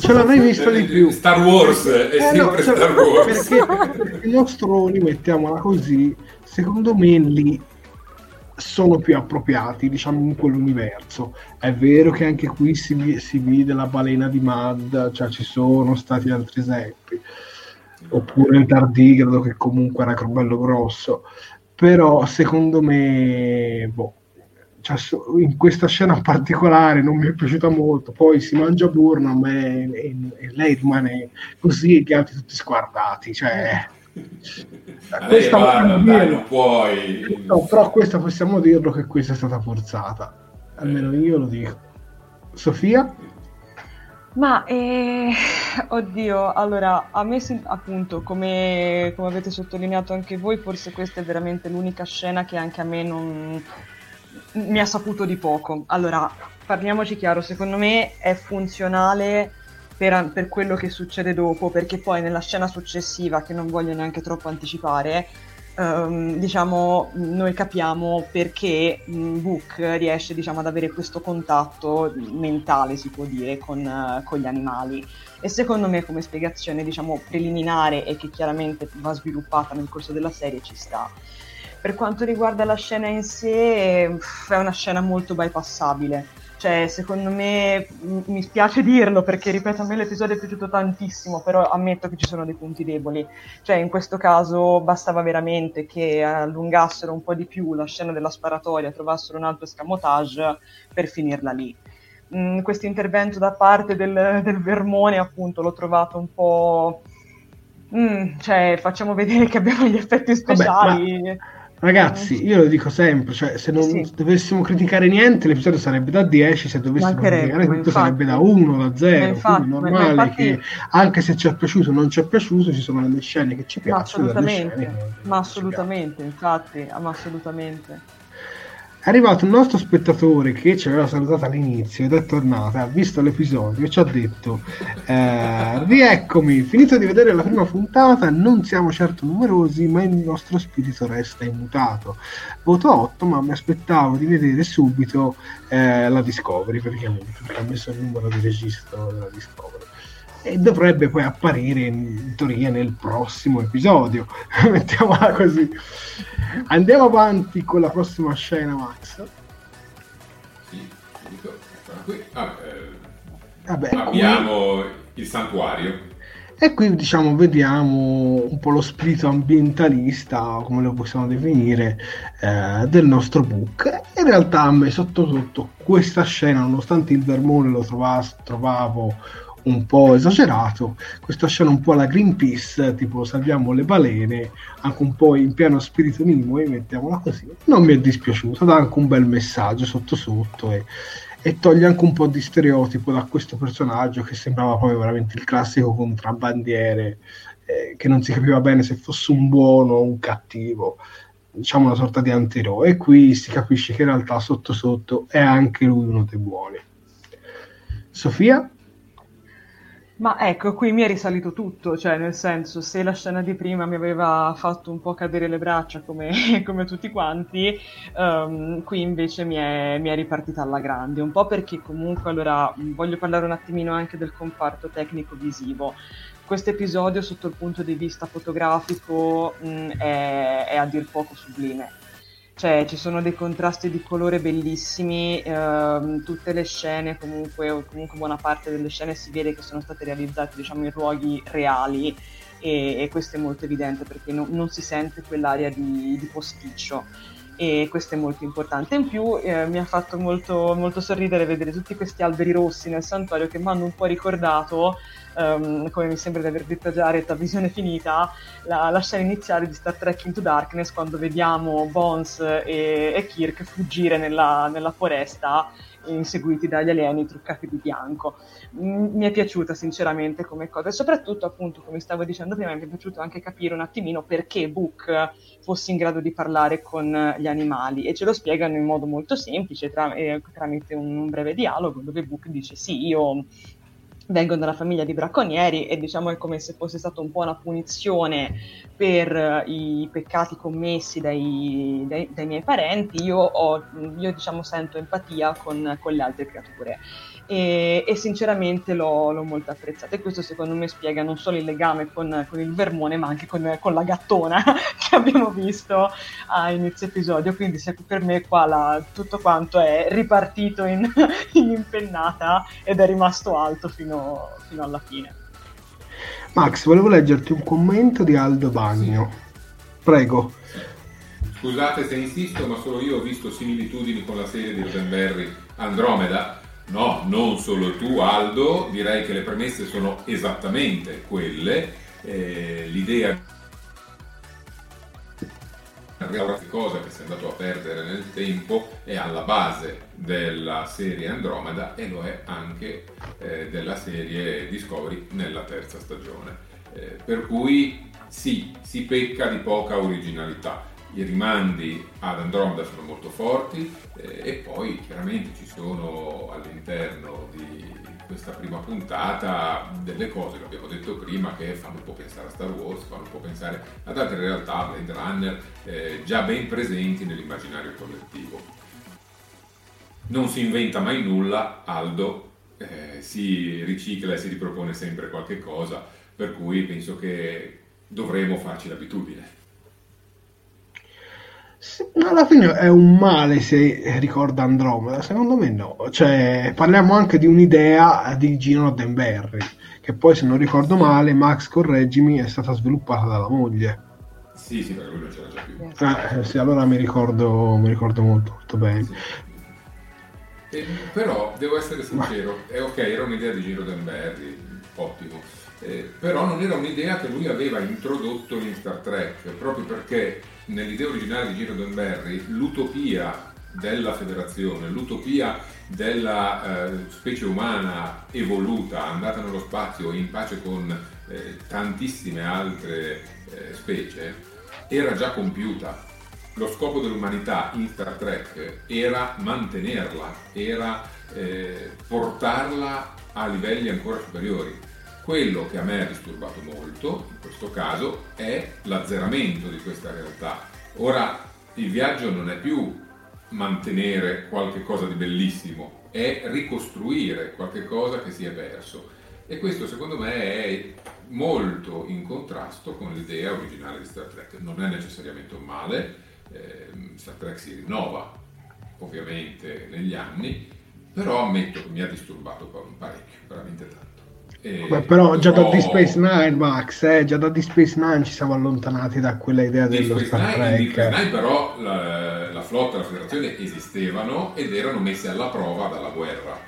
Ce l'avrei vista di più. Star Wars è eh, sempre no, cioè, Star Wars. Perché, perché gli ostroni, mettiamola così, secondo me lì sono più appropriati, diciamo, in quell'universo. È vero che anche qui si, si vede la balena di Mad, cioè ci sono stati altri esempi oppure il tardigrado che comunque era bello grosso però secondo me boh, cioè, in questa scena particolare non mi è piaciuta molto poi si mangia Burnham e, e, e lei rimane così e gli altri tutti sguardati cioè questa guarda, dai, non puoi. no, però questa possiamo dirlo che questa è stata forzata almeno io lo dico. Sofia? Ma, eh, oddio, allora, a me appunto, come, come avete sottolineato anche voi, forse questa è veramente l'unica scena che anche a me non mi ha saputo di poco. Allora, parliamoci chiaro, secondo me è funzionale per, per quello che succede dopo, perché poi nella scena successiva, che non voglio neanche troppo anticipare, Um, diciamo, noi capiamo perché um, Book riesce diciamo, ad avere questo contatto mentale, si può dire, con, con, gli animali. E secondo me come spiegazione diciamo, preliminare e che chiaramente va sviluppata nel corso della serie ci sta. Per quanto riguarda la scena in sé, è una scena molto bypassabile cioè, secondo me, mi spiace dirlo perché, ripeto, a me l'episodio è piaciuto tantissimo, però ammetto che ci sono dei punti deboli. Cioè, in questo caso bastava veramente che allungassero un po' di più la scena della sparatoria, trovassero un altro escamotage per finirla lì. Mm, questo intervento da parte del, del Vermone, appunto, l'ho trovato un po'... Mm, cioè, facciamo vedere che abbiamo gli effetti speciali. Vabbè, Ragazzi, io lo dico sempre, cioè, se non Sì. dovessimo criticare niente, l'episodio sarebbe da 10, se dovessimo criticare ma tutto infatti. sarebbe da 1, da 0. Ma infatti, quindi è ma- ma normale infatti- che anche se ci è piaciuto o non ci è piaciuto, ci sono delle scene che ci Ma piacciono che assolutamente, ma assolutamente, infatti, ma assolutamente. È arrivato un nostro spettatore che ci aveva salutato all'inizio ed è tornato, ha visto l'episodio e ci ha detto eh, rieccomi, finito di vedere la prima puntata, non siamo certo numerosi ma il nostro spirito resta immutato. Voto 8 ma mi aspettavo di vedere subito eh, la Discovery perché ha messo il numero di registro della Discovery e dovrebbe poi apparire in, teoria nel prossimo episodio mettiamola così andiamo avanti con la prossima scena Max Sì, dico, qui. Ah, eh, Vabbè, qui- abbiamo il santuario. E qui diciamo vediamo un po' lo spirito ambientalista, come lo possiamo definire, eh, del nostro book. In realtà a me sotto sotto questa scena, nonostante il vermone lo trova- trovavo un po' esagerato, questa scena un po' alla Greenpeace, tipo salviamo le balene, anche un po' in pieno spirito Nimue, mettiamola così, non mi è dispiaciuta, dà anche un bel messaggio sotto sotto e, e toglie anche un po' di stereotipo da questo personaggio che sembrava poi veramente il classico contrabbandiere eh, che non si capiva bene se fosse un buono o un cattivo diciamo una sorta di antieroe e qui si capisce che in realtà sotto sotto è anche lui uno dei buoni Sofia? Ma ecco, qui mi è risalito tutto, cioè nel senso, se la scena di prima mi aveva fatto un po' cadere le braccia come, come tutti quanti, ehm, qui invece mi è, mi è ripartita alla grande, un po' perché comunque, allora, voglio parlare un attimino anche del comparto tecnico-visivo. Questo episodio, sotto il punto di vista fotografico, mh, è, è a dir poco sublime. Cioè, ci sono dei contrasti di colore bellissimi, ehm, tutte le scene, comunque, o comunque buona parte delle scene si vede che sono state realizzate, diciamo, in luoghi reali e, e questo è molto evidente perché no- non si sente quell'aria di, di posticcio e questo è molto importante. In più eh, mi ha fatto molto, molto sorridere vedere tutti questi alberi rossi nel santuario che mi hanno un po' ricordato, ehm, come mi sembra di aver detto già a Visione Finita, la, la scena iniziale di Star Trek Into Darkness quando vediamo Bones e, e Kirk fuggire nella, nella foresta inseguiti dagli alieni truccati di bianco. Mi è piaciuta sinceramente come cosa. E soprattutto appunto come stavo dicendo prima mi è piaciuto anche capire un attimino perché Book fosse in grado di parlare con gli animali. E ce lo spiegano in modo molto semplice tra- eh, tramite un breve dialogo dove Book dice sì io vengo dalla famiglia di bracconieri e diciamo è come se fosse stata un po' una punizione per eh, i peccati commessi dai, dai- dai miei parenti, io, ho, io diciamo sento empatia con, con le altre creature e, e sinceramente l'ho, l'ho molto apprezzato e questo secondo me spiega non solo il legame con, con il vermone ma anche con, con la gattona che abbiamo visto a inizio episodio, quindi se- per me qua la- tutto quanto è ripartito in, in impennata ed è rimasto alto fino, fino alla fine. Max, volevo leggerti un commento di Aldo Bagno. Prego. Scusate se insisto, ma solo io ho visto similitudini con la serie di Roddenberry Andromeda. No, non solo tu Aldo, direi che le premesse sono esattamente quelle. Eh, l'idea di cosa che si è andato a perdere nel tempo è alla base della serie Andromeda e lo è anche eh, della serie Discovery nella terza stagione. Eh, per cui sì, si pecca di poca originalità. I rimandi ad Andromeda sono molto forti eh, e poi chiaramente ci sono all'interno di questa prima puntata delle cose, l'abbiamo detto prima, che fanno un po' pensare a Star Wars, fanno un po' pensare ad altre realtà, Blade Runner, eh, già ben presenti nell'immaginario collettivo. Non si inventa mai nulla, Aldo eh, si ricicla e si ripropone sempre qualche cosa, per cui penso che dovremo farci l'abitudine. Alla fine è un male se ricorda Andromeda, secondo me no. Cioè, parliamo anche di un'idea di Gino Roddenberry, che poi se non ricordo male, Max correggimi, è stata sviluppata dalla moglie. Sì, sì, perché non c'era già più. Ah, eh, sì, allora mi ricordo, mi ricordo molto, molto bene. Sì. Eh, però devo essere sincero, è ok, era un'idea di Giro Denberry, ottimo. eh, però non era un'idea che lui aveva introdotto in Star Trek, proprio perché nell'idea originale di Gino Denberry l'utopia della federazione, l'utopia della eh, specie umana evoluta, andata nello spazio in pace con eh, tantissime altre eh, specie, era già compiuta. Lo scopo dell'umanità in Star Trek era mantenerla, era eh, portarla a livelli ancora superiori. Quello che a me ha disturbato molto, in questo caso, è l'azzeramento di questa realtà. Ora il viaggio non è più mantenere qualche cosa di bellissimo, è ricostruire qualche cosa che si è perso. E questo secondo me è molto in contrasto con l'idea originale di Star Trek. Non è necessariamente un male, eh, Star Trek si rinnova ovviamente negli anni, però ammetto che mi ha disturbato parecchio, veramente tanto. Beh, però già da Deep Space Nine, Max, eh, già da Deep Space Nine ci siamo allontanati da quella idea Deep dello Star Trek. Deep Space Nine però la, la flotta e la federazione esistevano ed erano messe alla prova dalla guerra.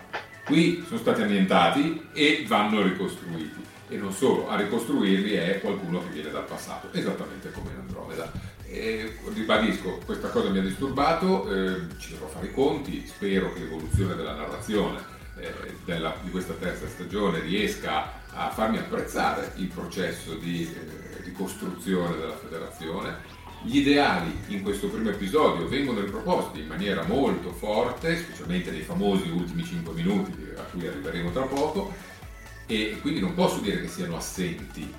Qui sono stati annientati e vanno ricostruiti. E non solo, a ricostruirli è qualcuno che viene dal passato, esattamente come in Andromeda. E, ribadisco, questa cosa mi ha disturbato, eh, ci dovrò fare i conti, spero che l'evoluzione della narrazione eh, della, di questa terza stagione riesca a farmi apprezzare il processo di eh, ricostruzione della federazione. Gli ideali in questo primo episodio vengono riproposti in maniera molto forte, specialmente nei famosi ultimi 5 minuti a cui arriveremo tra poco, e quindi non posso dire che siano assenti,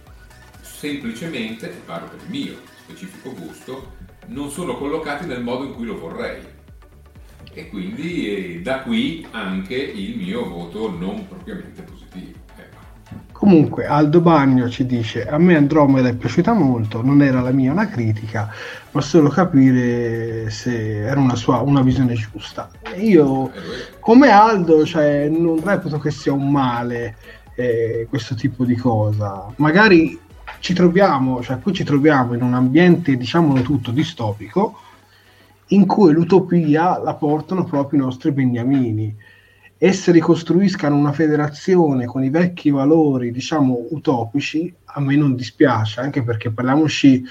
semplicemente, e parlo per il mio specifico gusto, non sono collocati nel modo in cui lo vorrei e quindi eh, da qui anche il mio voto non propriamente positivo. Ecco. Comunque Aldo Bagno ci dice a me Andromeda è piaciuta molto, non era la mia una critica, ma solo capire se era una sua una visione giusta. Io come Aldo cioè, non reputo che sia un male eh, questo tipo di cosa. Magari ci troviamo, cioè qui ci troviamo in un ambiente, diciamolo tutto, distopico, in cui l'utopia la portano proprio i nostri beniamini. Esse ricostruiscano una federazione con i vecchi valori, diciamo, utopici, a me non dispiace, anche perché parliamoci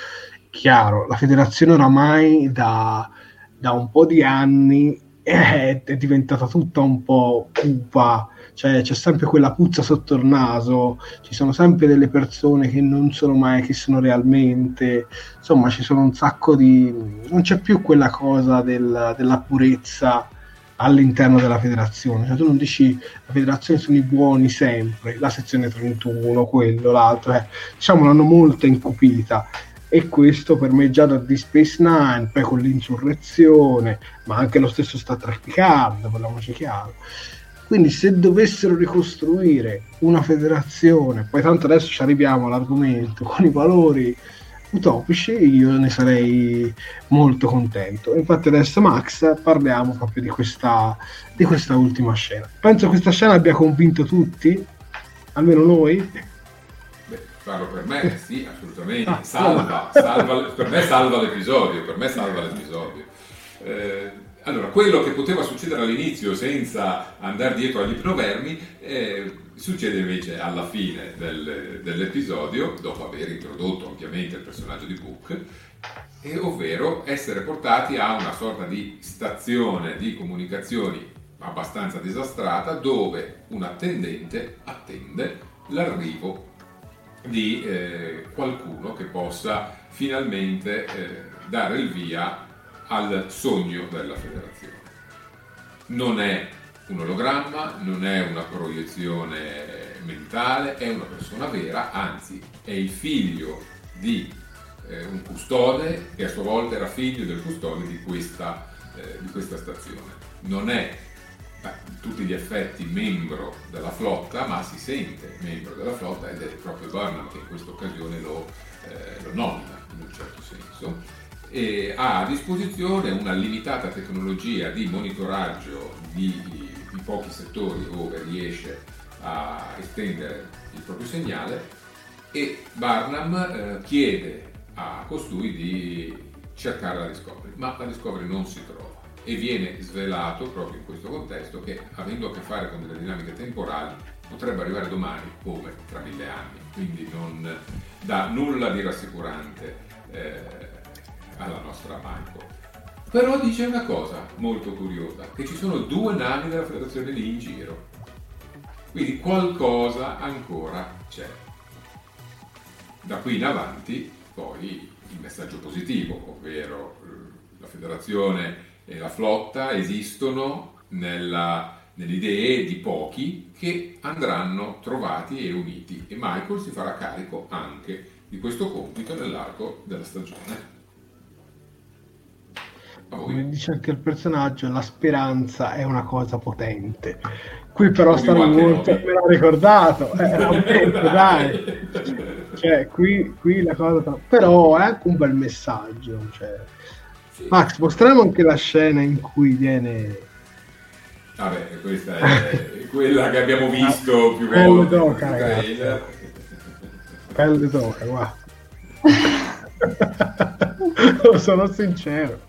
chiaro, la federazione oramai da, da un po' di anni è, è diventata tutta un po' cupa, cioè c'è sempre quella puzza sotto il naso, ci sono sempre delle persone che non sono mai chi sono realmente, insomma ci sono un sacco di... non c'è più quella cosa del, della purezza all'interno della federazione, cioè tu non dici la federazione sono i buoni sempre, la sezione 31, quello, l'altro, eh. diciamo l'hanno molto incupita e questo per me già da Deep Space Nine, poi con l'insurrezione, ma anche lo stesso Star Trek Picard, parliamoci chiaro quindi se dovessero ricostruire una federazione, poi tanto adesso ci arriviamo all'argomento, con i valori utopici, io ne sarei molto contento. Infatti adesso Max parliamo proprio di questa, di questa ultima scena. Penso che questa scena abbia convinto tutti, almeno noi. Beh, parlo per me, sì, assolutamente. Ah, salva, salva, per me salva l'episodio, per me salva l'episodio. Eh, allora, quello che poteva succedere all'inizio senza andare dietro agli ipnovermi eh, succede invece alla fine del, dell'episodio, dopo aver introdotto ampiamente il personaggio di Book, e ovvero essere portati a una sorta di stazione di comunicazioni abbastanza disastrata dove un attendente attende l'arrivo di eh, qualcuno che possa finalmente eh, dare il via al sogno della federazione. Non è un ologramma, non è una proiezione mentale, è una persona vera, anzi è il figlio di eh, un custode che a sua volta era figlio del custode di questa, eh, di questa stazione. Non è a tutti gli effetti membro della flotta, ma si sente membro della flotta ed è proprio Burnham che in questa occasione lo, eh, lo nomina in un certo senso e ha a disposizione una limitata tecnologia di monitoraggio di, di pochi settori dove riesce a estendere il proprio segnale e Barnum eh, chiede a costui di cercare la Discovery, ma la Discovery non si trova e viene svelato proprio in questo contesto che avendo a che fare con delle dinamiche temporali potrebbe arrivare domani come tra mille anni, quindi non dà nulla di rassicurante eh, alla nostra Michael. Però dice una cosa molto curiosa, che ci sono due navi della federazione lì in giro. Quindi qualcosa ancora c'è. Da qui in avanti poi il messaggio positivo, ovvero eh, la federazione e la flotta esistono nella, nelle idee di pochi che andranno trovati e uniti e Michael si farà carico anche di questo compito nell'arco della stagione come dice anche il personaggio, la speranza è una cosa potente. Qui però stanno molto, me l'ha ricordato, eh, dai. Cioè, qui, qui la cosa... Però è anche un bel messaggio. Cioè. Max, mostriamo anche la scena in cui viene... Vabbè, questa è quella che abbiamo visto più Pelle volte. D'oca, ragazzi. Pelle d'oca, guarda. Sono sincero.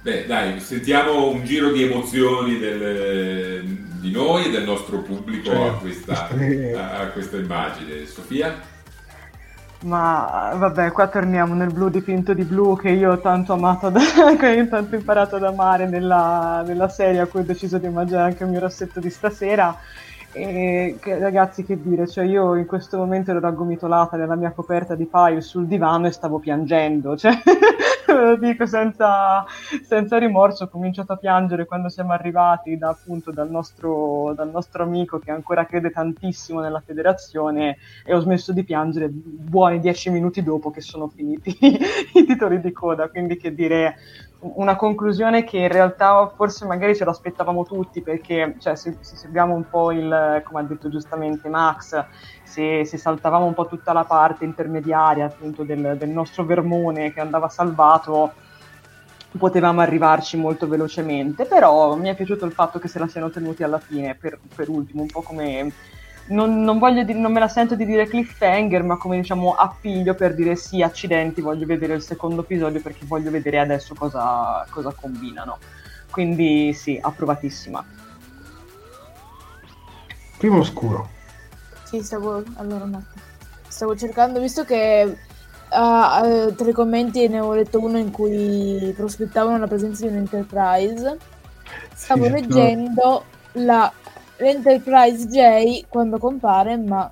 Beh, dai, sentiamo un giro di emozioni del, di noi e del nostro pubblico a, questa, a, questa immagine. Sofia? Ma vabbè, qua torniamo nel blu dipinto di blu che io ho tanto amato, da, che ho tanto imparato ad amare nella, nella, serie a cui ho deciso di mangiare anche il mio rossetto di stasera. E che, ragazzi, che dire, cioè io in questo momento ero raggomitolata nella mia coperta di paio sul divano e stavo piangendo, cioè lo dico senza, senza, rimorso, ho cominciato a piangere quando siamo arrivati da, appunto dal nostro, dal nostro amico che ancora crede tantissimo nella federazione e ho smesso di piangere buoni dieci minuti dopo che sono finiti i titoli di coda, quindi che dire una conclusione che in realtà forse magari ce l'aspettavamo tutti perché cioè, se, se, seguiamo un po' il, come ha detto giustamente Max, se, se saltavamo un po' tutta la parte intermediaria appunto del, del nostro vermone che andava salvato, potevamo arrivarci molto velocemente, però mi è piaciuto il fatto che se la siano tenuti alla fine per, per ultimo, un po' come non, non, dire, non, me la sento di dire cliffhanger, ma come diciamo appiglio per dire sì, accidenti, voglio vedere il secondo episodio perché voglio vedere adesso cosa, cosa combinano. Quindi sì, approvatissima. Primo oscuro. Sì, stavo, allora, un stavo cercando, visto che uh, uh, tra i commenti ne ho letto uno in cui prospettavano la presenza di un Enterprise, stavo sì, leggendo no. la l'Enterprise J quando compare, ma...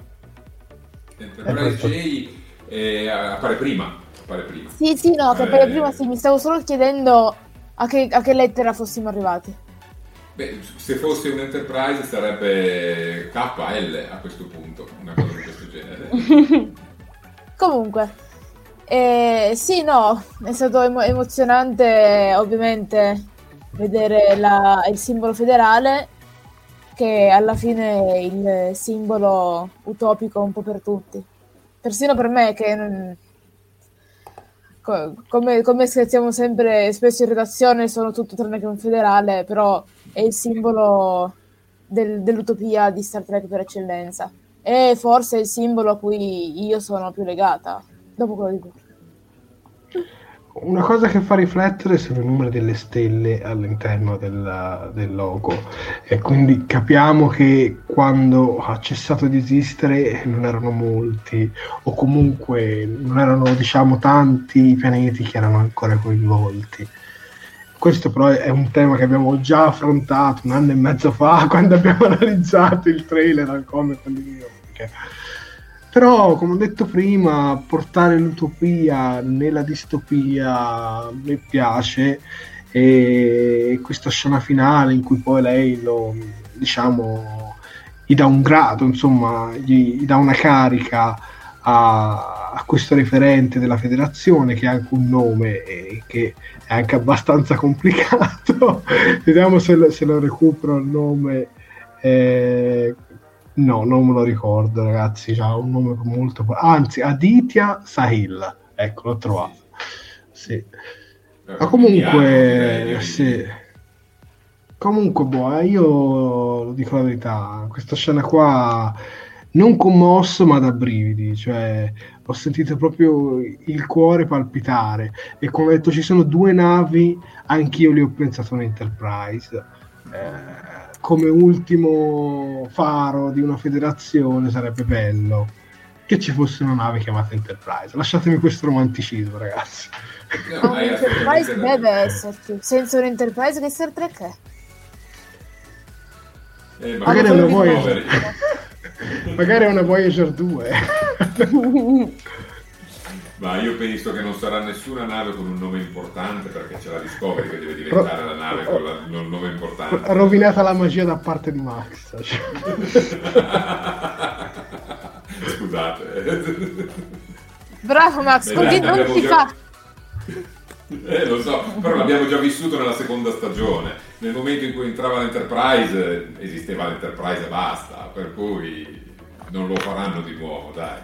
L'Enterprise J eh, appare prima. Appare prima. Sì, sì, no, che appare eh... prima, sì, mi stavo solo chiedendo a che, a che lettera fossimo arrivati. Beh, se fosse un Enterprise sarebbe KL a questo punto, una cosa di questo genere. Comunque, eh, sì, no, è stato emo- emozionante ovviamente vedere la, il simbolo federale che alla fine è il simbolo utopico un po' per tutti. Persino per me che non... come, come scherziamo sempre spesso in redazione sono tutto tranne che un federale, però è il simbolo del, dell'utopia di Star Trek per eccellenza. E forse è il simbolo a cui io sono più legata, dopo quello di Burke. Una cosa che fa riflettere sono i numeri delle stelle all'interno del, del, logo e quindi capiamo che quando ha cessato di esistere non erano molti o comunque non erano diciamo tanti i pianeti che erano ancora coinvolti. Questo però è un tema che abbiamo già affrontato un anno e mezzo fa quando abbiamo analizzato il trailer al Comic Con di New York però, come ho detto prima, portare l'utopia nella distopia mi piace e questa scena finale in cui poi lei lo, diciamo, gli dà un grado, insomma, gli, gli dà una carica a, a, questo referente della federazione che ha anche un nome e che è anche abbastanza complicato. Vediamo se, se lo recupero il nome. Eh, No, non me lo ricordo, ragazzi. Ha un nome molto. Anzi, Aditya Sahil. Ecco, l'ho trovato. Sì. Eh, Ma comunque, sì. Comunque, boh, eh, io lo dico la verità. Questa scena qua non commosso, ma da brividi. Cioè, ho sentito proprio il cuore palpitare. E come ho detto, ci sono due navi. Anch'io li ho pensato a Enterprise. Eh, come ultimo faro di una federazione sarebbe bello che ci fosse una nave chiamata Enterprise. Lasciatemi questo romanticismo, ragazzi. No, un Enterprise deve esserci. Senza un Enterprise che Star Trek è? Eh, magari, è una Voyager. magari è una Voyager 2. Ma io penso che non sarà nessuna nave con un nome importante perché c'è la Discovery che deve diventare la nave con la, il nome importante. Rovinata la magia da parte di Max. Scusate. Bravo Max, Beh, così non si già... fa. Eh, lo so, però l'abbiamo già vissuto nella seconda stagione. Nel momento in cui entrava l'Enterprise, esisteva l'Enterprise e basta, per cui non lo faranno di nuovo, dai.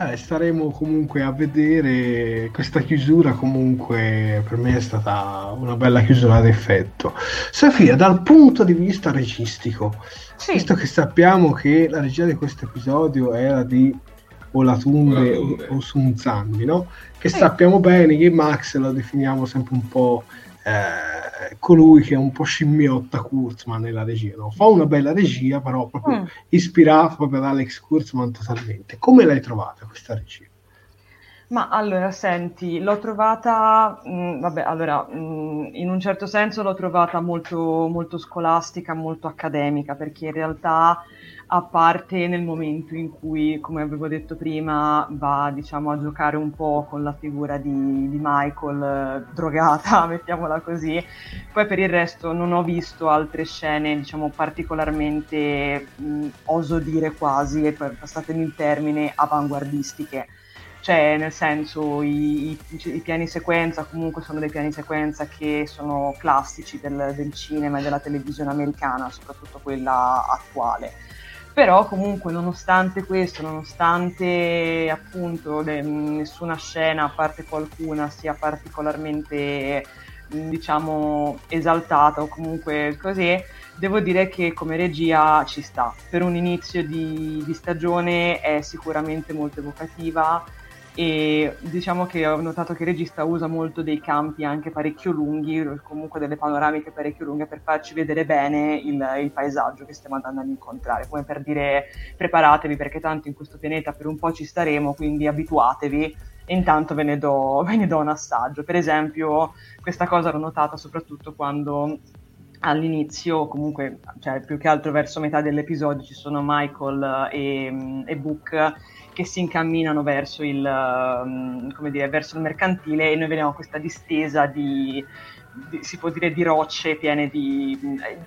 Eh, staremo comunque a vedere questa chiusura comunque per me è stata una bella chiusura ad effetto Sofia dal punto di vista registico sì. visto che sappiamo che la regia di questo episodio era di Olatunde o, o Sunzanni no? che sì. sappiamo bene che Max lo definiamo sempre un po' eh, colui che è un po' scimmiotta Kurzman nella regia. No? Fa una bella regia, però proprio mm. ispirata proprio ad Alex Kurzman totalmente. Come l'hai trovata questa regia? Ma allora, senti, l'ho trovata, mh, mm, vabbè, allora, mh, mm, in un certo senso l'ho trovata molto, molto scolastica, molto accademica, perché in realtà a parte nel momento in cui, come avevo detto prima, va diciamo, a giocare un po' con la figura di, di Michael eh, drogata, mettiamola così. Poi per il resto non ho visto altre scene, diciamo, particolarmente, mh, oso dire quasi, e passatemi il termine, avanguardistiche. Cioè, nel senso, i, i, i, piani sequenza comunque sono dei piani sequenza che sono classici del, del cinema e della televisione americana, soprattutto quella attuale però comunque nonostante questo, nonostante appunto le, nessuna scena, a parte qualcuna, sia particolarmente diciamo esaltata o comunque così, devo dire che come regia ci sta. Per un inizio di, di stagione è sicuramente molto evocativa e diciamo che ho notato che il regista usa molto dei campi anche parecchio lunghi, comunque delle panoramiche parecchio lunghe per farci vedere bene il, il, paesaggio che stiamo andando ad incontrare, come per dire preparatevi perché tanto in questo pianeta per un po' ci staremo, quindi abituatevi intanto ve ne do, ve ne do un assaggio. Per esempio questa cosa l'ho notata soprattutto quando all'inizio, comunque, cioè più che altro verso metà dell'episodio ci sono Michael e, e Book che si incamminano verso il, um, dire, verso il mercantile e noi vediamo questa distesa di, di, si può dire di rocce piene di,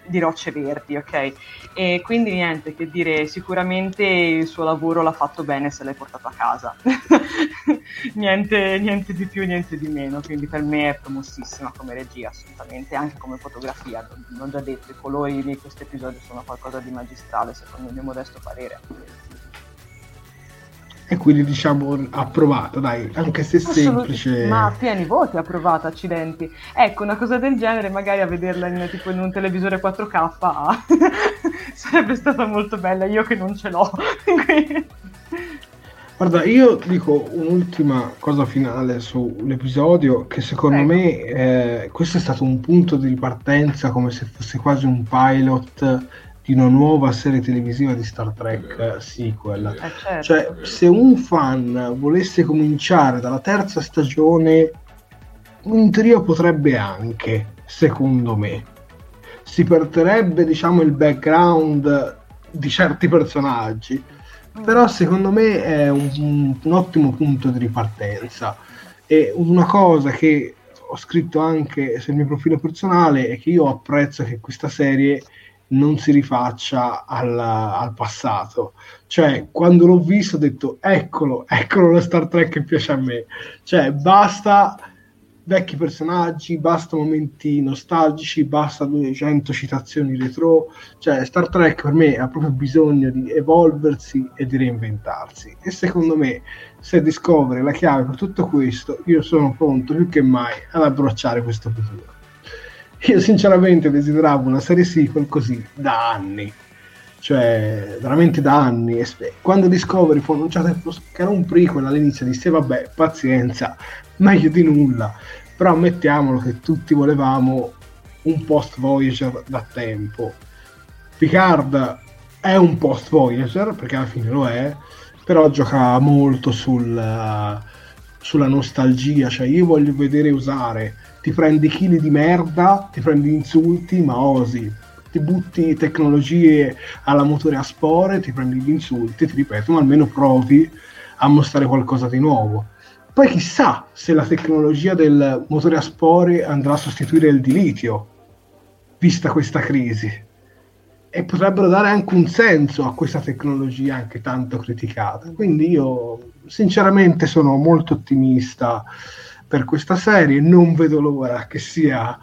di, rocce verdi, ok? E quindi niente, che dire, sicuramente il suo lavoro l'ha fatto bene se l'hai portato a casa. niente, niente, di più, niente di meno, quindi per me è promossissima come regia, assolutamente, anche come fotografia, l'ho già detto, i colori di questo episodio sono qualcosa di magistrale, secondo il mio modesto parere e quindi diciamo approvata, dai, anche se semplice. Ma pieni voti approvata, accidenti. Ecco, una cosa del genere, magari a vederla in, tipo in un televisore 4K sarebbe stata molto bella, io che non ce l'ho. Guarda, io dico un'ultima cosa finale sull'episodio, che secondo Prego. me eh, questo è stato un punto di ripartenza, come se fosse quasi un pilot di una nuova serie televisiva di Star Trek sequel. Eh, certo. Cioè, se un fan volesse cominciare dalla terza stagione, in teoria potrebbe anche, secondo me. Si perderebbe, diciamo, il background di certi personaggi. Mm. Però secondo me è un, un ottimo punto di ripartenza. E una cosa che ho scritto anche sul mio profilo personale è che io apprezzo che questa serie non si rifaccia al, al, passato. Cioè, quando l'ho visto ho detto, eccolo, eccolo lo Star Trek che piace a me. Cioè, basta vecchi personaggi, basta momenti nostalgici, basta 200 citazioni retro. Cioè, Star Trek per me ha proprio bisogno di evolversi e di reinventarsi. E secondo me, se Discovery la chiave per tutto questo, io sono pronto più che mai ad abbracciare questo futuro. Io sinceramente desideravo una serie sequel così da anni, cioè veramente da anni. E quando Discovery fu annunciato che era un prequel all'inizio, disse vabbè, pazienza, meglio di nulla. Però ammettiamolo che tutti volevamo un post Voyager da tempo. Picard è un post Voyager, perché alla fine lo è, però gioca molto sul, sulla nostalgia, cioè io voglio vedere usare, ti prendi chili di merda, ti prendi insulti, ma osi, ti butti tecnologie alla motore a spore, ti prendi gli insulti, ti ripeto, ma almeno provi a mostrare qualcosa di nuovo. Poi chissà se la tecnologia del motore a spore andrà a sostituire il di litio, vista questa crisi. E potrebbero dare anche un senso a questa tecnologia anche tanto criticata. Quindi io sinceramente sono molto ottimista per questa serie, non vedo l'ora che sia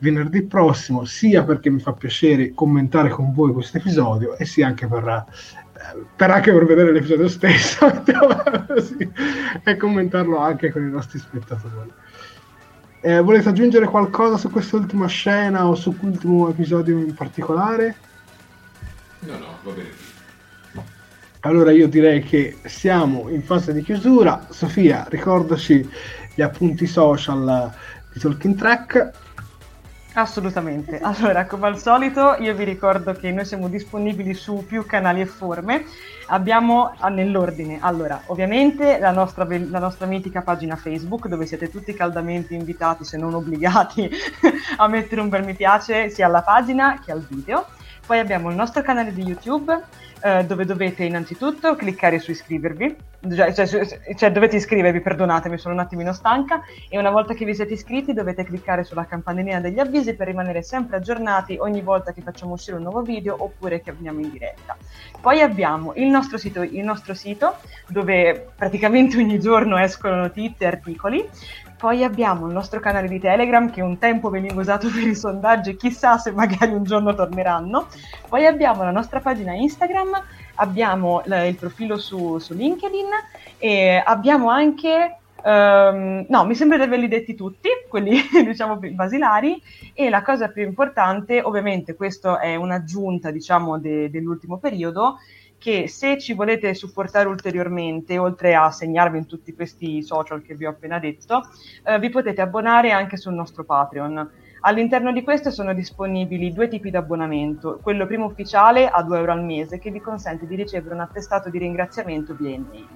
venerdì prossimo, sia perché mi fa piacere commentare con voi questo episodio e sia anche per per anche per vedere l'episodio stesso e commentarlo anche con i nostri spettatori. Eh, volete aggiungere qualcosa su quest'ultima scena o su quest'ultimo episodio in particolare? No, no, va bene. Allora io direi che siamo in fase di chiusura. Sofia, ricordaci gli appunti social di Talking Track Assolutamente. Allora, come al solito, io vi ricordo che noi siamo disponibili su più canali e forme. Abbiamo ah, nell'ordine, allora, ovviamente la nostra, la nostra mitica pagina Facebook, dove siete tutti caldamente invitati, se non obbligati, a mettere un bel mi piace sia alla pagina che al video. Poi abbiamo il nostro canale di YouTube eh, dove dovete innanzitutto cliccare su iscrivervi, cioè, cioè, cioè, dovete iscrivervi, perdonatemi, sono un attimino stanca, e una volta che vi siete iscritti dovete cliccare sulla campanellina degli avvisi per rimanere sempre aggiornati ogni volta che facciamo uscire un nuovo video oppure che andiamo in diretta. Poi abbiamo il nostro sito, il nostro sito dove praticamente ogni giorno escono notizie e articoli, poi abbiamo il nostro canale di Telegram che un tempo veniva usato per i sondaggi, chissà se magari un giorno torneranno. Poi abbiamo la nostra pagina Instagram, abbiamo il profilo su, su LinkedIn e abbiamo anche Um, no, mi sembra di averli detti tutti, quelli diciamo basilari, e la cosa più importante, ovviamente questo è un'aggiunta diciamo de- dell'ultimo periodo, che se ci volete supportare ulteriormente, oltre a segnarvi in tutti questi social che vi ho appena detto, eh, vi potete abbonare anche sul nostro Patreon. All'interno di questo sono disponibili due tipi di abbonamento, quello primo ufficiale a 2 euro al mese che vi consente di ricevere un attestato di ringraziamento via email,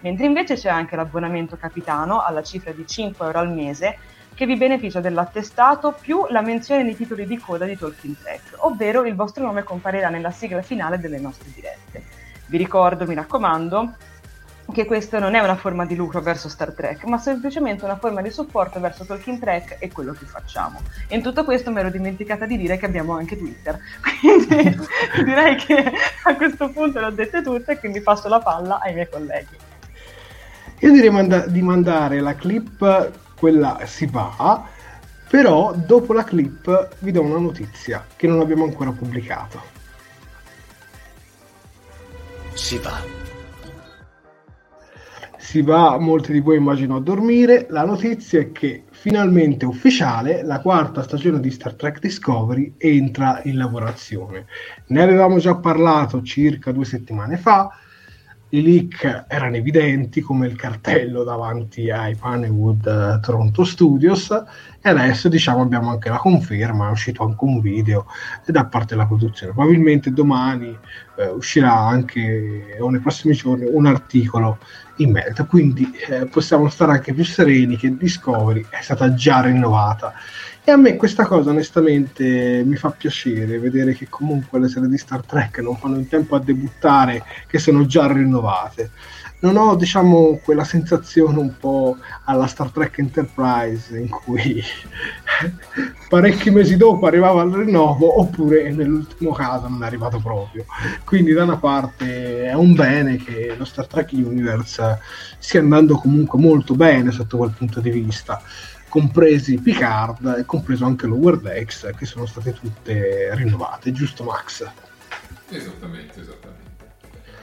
mentre invece c'è anche l'abbonamento capitano alla cifra di 5 euro al mese che vi beneficia dell'attestato più la menzione nei titoli di coda di Talking Track, ovvero il vostro nome comparirà nella sigla finale delle nostre dirette. Vi ricordo, mi raccomando, che questa non è una forma di lucro verso Star Trek, ma semplicemente una forma di supporto verso Talking Track e quello che facciamo. E in tutto questo mi ero dimenticata di dire che abbiamo anche Twitter, quindi direi che a questo punto le ho dette tutte e quindi passo la palla ai miei colleghi. Io direi manda- di mandare la clip quella si va, però dopo la clip vi do una notizia che non abbiamo ancora pubblicato. Si va. Si va, molti di voi immagino a dormire. La notizia è che finalmente ufficiale la quarta stagione di Star Trek Discovery entra in lavorazione. Ne avevamo già parlato circa due settimane fa i leak erano evidenti come il cartello davanti ai Panewood uh, Toronto Studios e adesso diciamo abbiamo anche la conferma, è uscito anche un video da parte della produzione. Probabilmente domani eh, uscirà anche o nei prossimi giorni un articolo in merito, quindi eh, possiamo stare anche più sereni che Discovery è stata già rinnovata e a me questa cosa onestamente mi fa piacere vedere che comunque le serie di Star Trek non fanno in tempo a debuttare, che sono già rinnovate. Non ho, diciamo, quella sensazione un po' alla Star Trek Enterprise in cui parecchi mesi dopo arrivava il rinnovo, oppure nell'ultimo caso non è arrivato proprio. Quindi, da una parte è un bene che lo Star Trek Universe stia andando comunque molto bene sotto quel punto di vista compresi Picard e compreso anche Lower Decks che sono state tutte rinnovate, giusto Max? Esattamente, esattamente.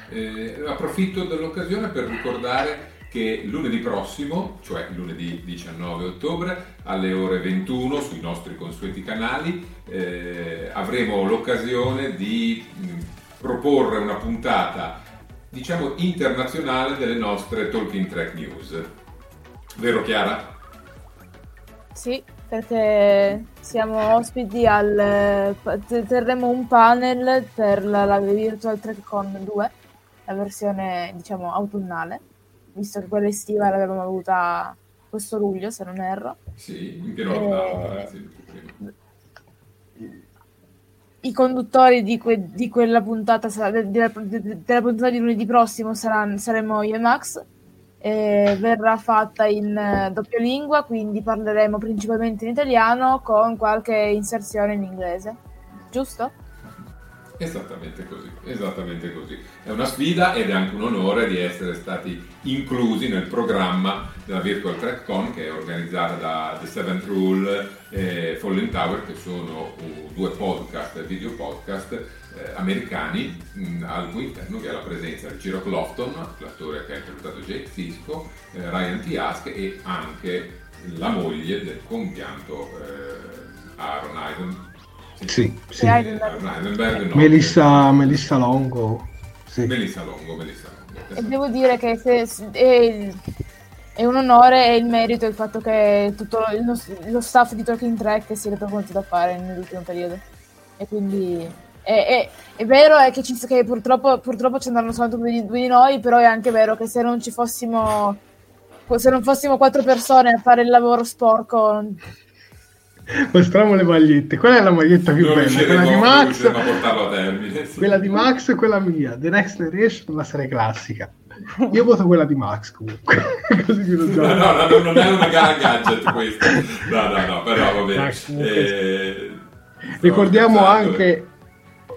Eh, approfitto dell'occasione per ricordare che lunedì prossimo, cioè lunedì 19 ottobre, alle ore 21 sui nostri consueti canali, eh, avremo l'occasione di mh, proporre una puntata, diciamo, internazionale delle nostre Talking Track News. Vero Chiara? Sì. perché siamo ospiti al... terremo un panel per la, la Virtual TrackCon 2, la versione diciamo autunnale, visto che quella estiva l'avevamo avuta questo luglio se non erro. Sì, in pieno lockdown, Eh, I conduttori di, que- di quella puntata, sa- de- della, de- della puntata di lunedì prossimo saranno, saremo io e Max. E verrà fatta in eh, doppia lingua, quindi parleremo principalmente in italiano con qualche inserzione in inglese. Giusto? Esattamente così, esattamente così. È una sfida ed è anche un onore di essere stati inclusi nel programma della Virtual TrackCon che è organizzata da The Seventh Rule e Falling Tower, che sono due podcast, video podcast eh, americani, mh, al cui interno vi è la presenza di Ciro Clofton, l'attore che ha interpretato Jake Sisko, eh, Ryan. Ask e anche la moglie del compianto eh, Aaron Aiden. Sì, sì. Melissa, Melissa Longo. Sì. Melissa Longo, Melissa Longo. E esatto. devo dire che se- se- è, è un onore e il merito il fatto che tutto lo, lo- staff di Talking Track si è dato conto da fare nell'ultimo periodo. E quindi è, è- è vero è che, ci, che purtroppo, purtroppo ci andranno soltanto due di, due di noi, però è anche vero che se non ci fossimo se non fossimo quattro persone a fare il lavoro sporco Mostriamo le magliette. Quella è la maglietta più Non bella. Quella di Max, termine. sì. quella di Max e quella mia. The Next Generation, la serie classica. Io voto quella di Max comunque. Così No, no, no, non è una gara gadget questa. No, no, no, però va bene. Eh, Ricordiamo anche,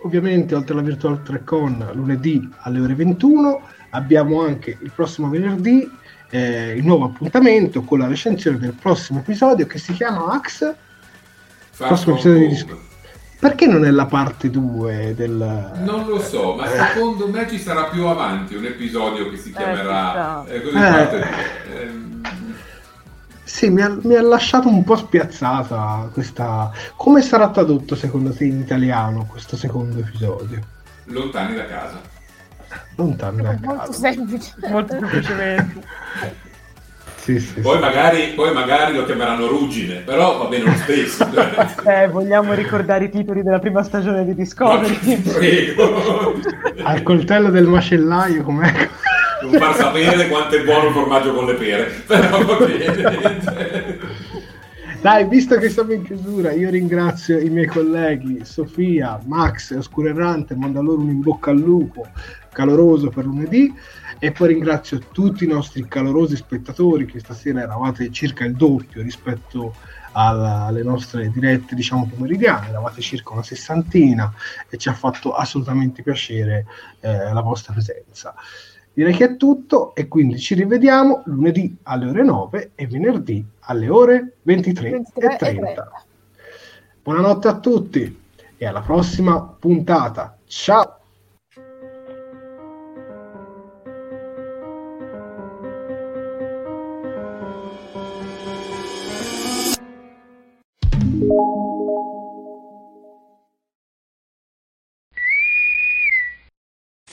ovviamente, oltre alla Virtual TrackCon, lunedì alle ore 21, abbiamo anche il prossimo venerdì eh, il nuovo appuntamento con la recensione del prossimo episodio che si chiama Ax. Far prossimo From episodio di Home. Perché non è la parte 2 del... Non lo so, ma secondo me ci sarà più avanti un episodio che si chiamerà chissà. eh, così Eh. Sì, mi ha, mi ha lasciato un po' spiazzata questa... Come sarà tradotto secondo te in italiano questo secondo episodio? lontani da casa. Lontano da molto casa. semplice. Molto semplicemente. Sì, sì, Poi sì. magari, poi magari lo chiameranno ruggine, però va bene lo stesso. Eh, vogliamo ricordare i titoli della prima stagione di Discovery. prego. Al coltello del macellaio com'è? Non far sapere quanto è buono il formaggio con le pere, però va bene. Dai, visto che siamo in chiusura, io ringrazio i miei colleghi Sofia, Max e Oscuro Errante, mando a loro un in bocca al lupo caloroso per lunedì e poi ringrazio tutti i nostri calorosi spettatori che stasera eravate circa il doppio rispetto alla- alle nostre dirette diciamo pomeridiane, eravate circa una sessantina e ci ha fatto assolutamente piacere eh, la vostra presenza. Direi che è tutto e quindi ci rivediamo lunedì alle ore 9 e venerdì alle ore 23, 23 e e 30. 30. Buonanotte a tutti e alla prossima puntata. Ciao!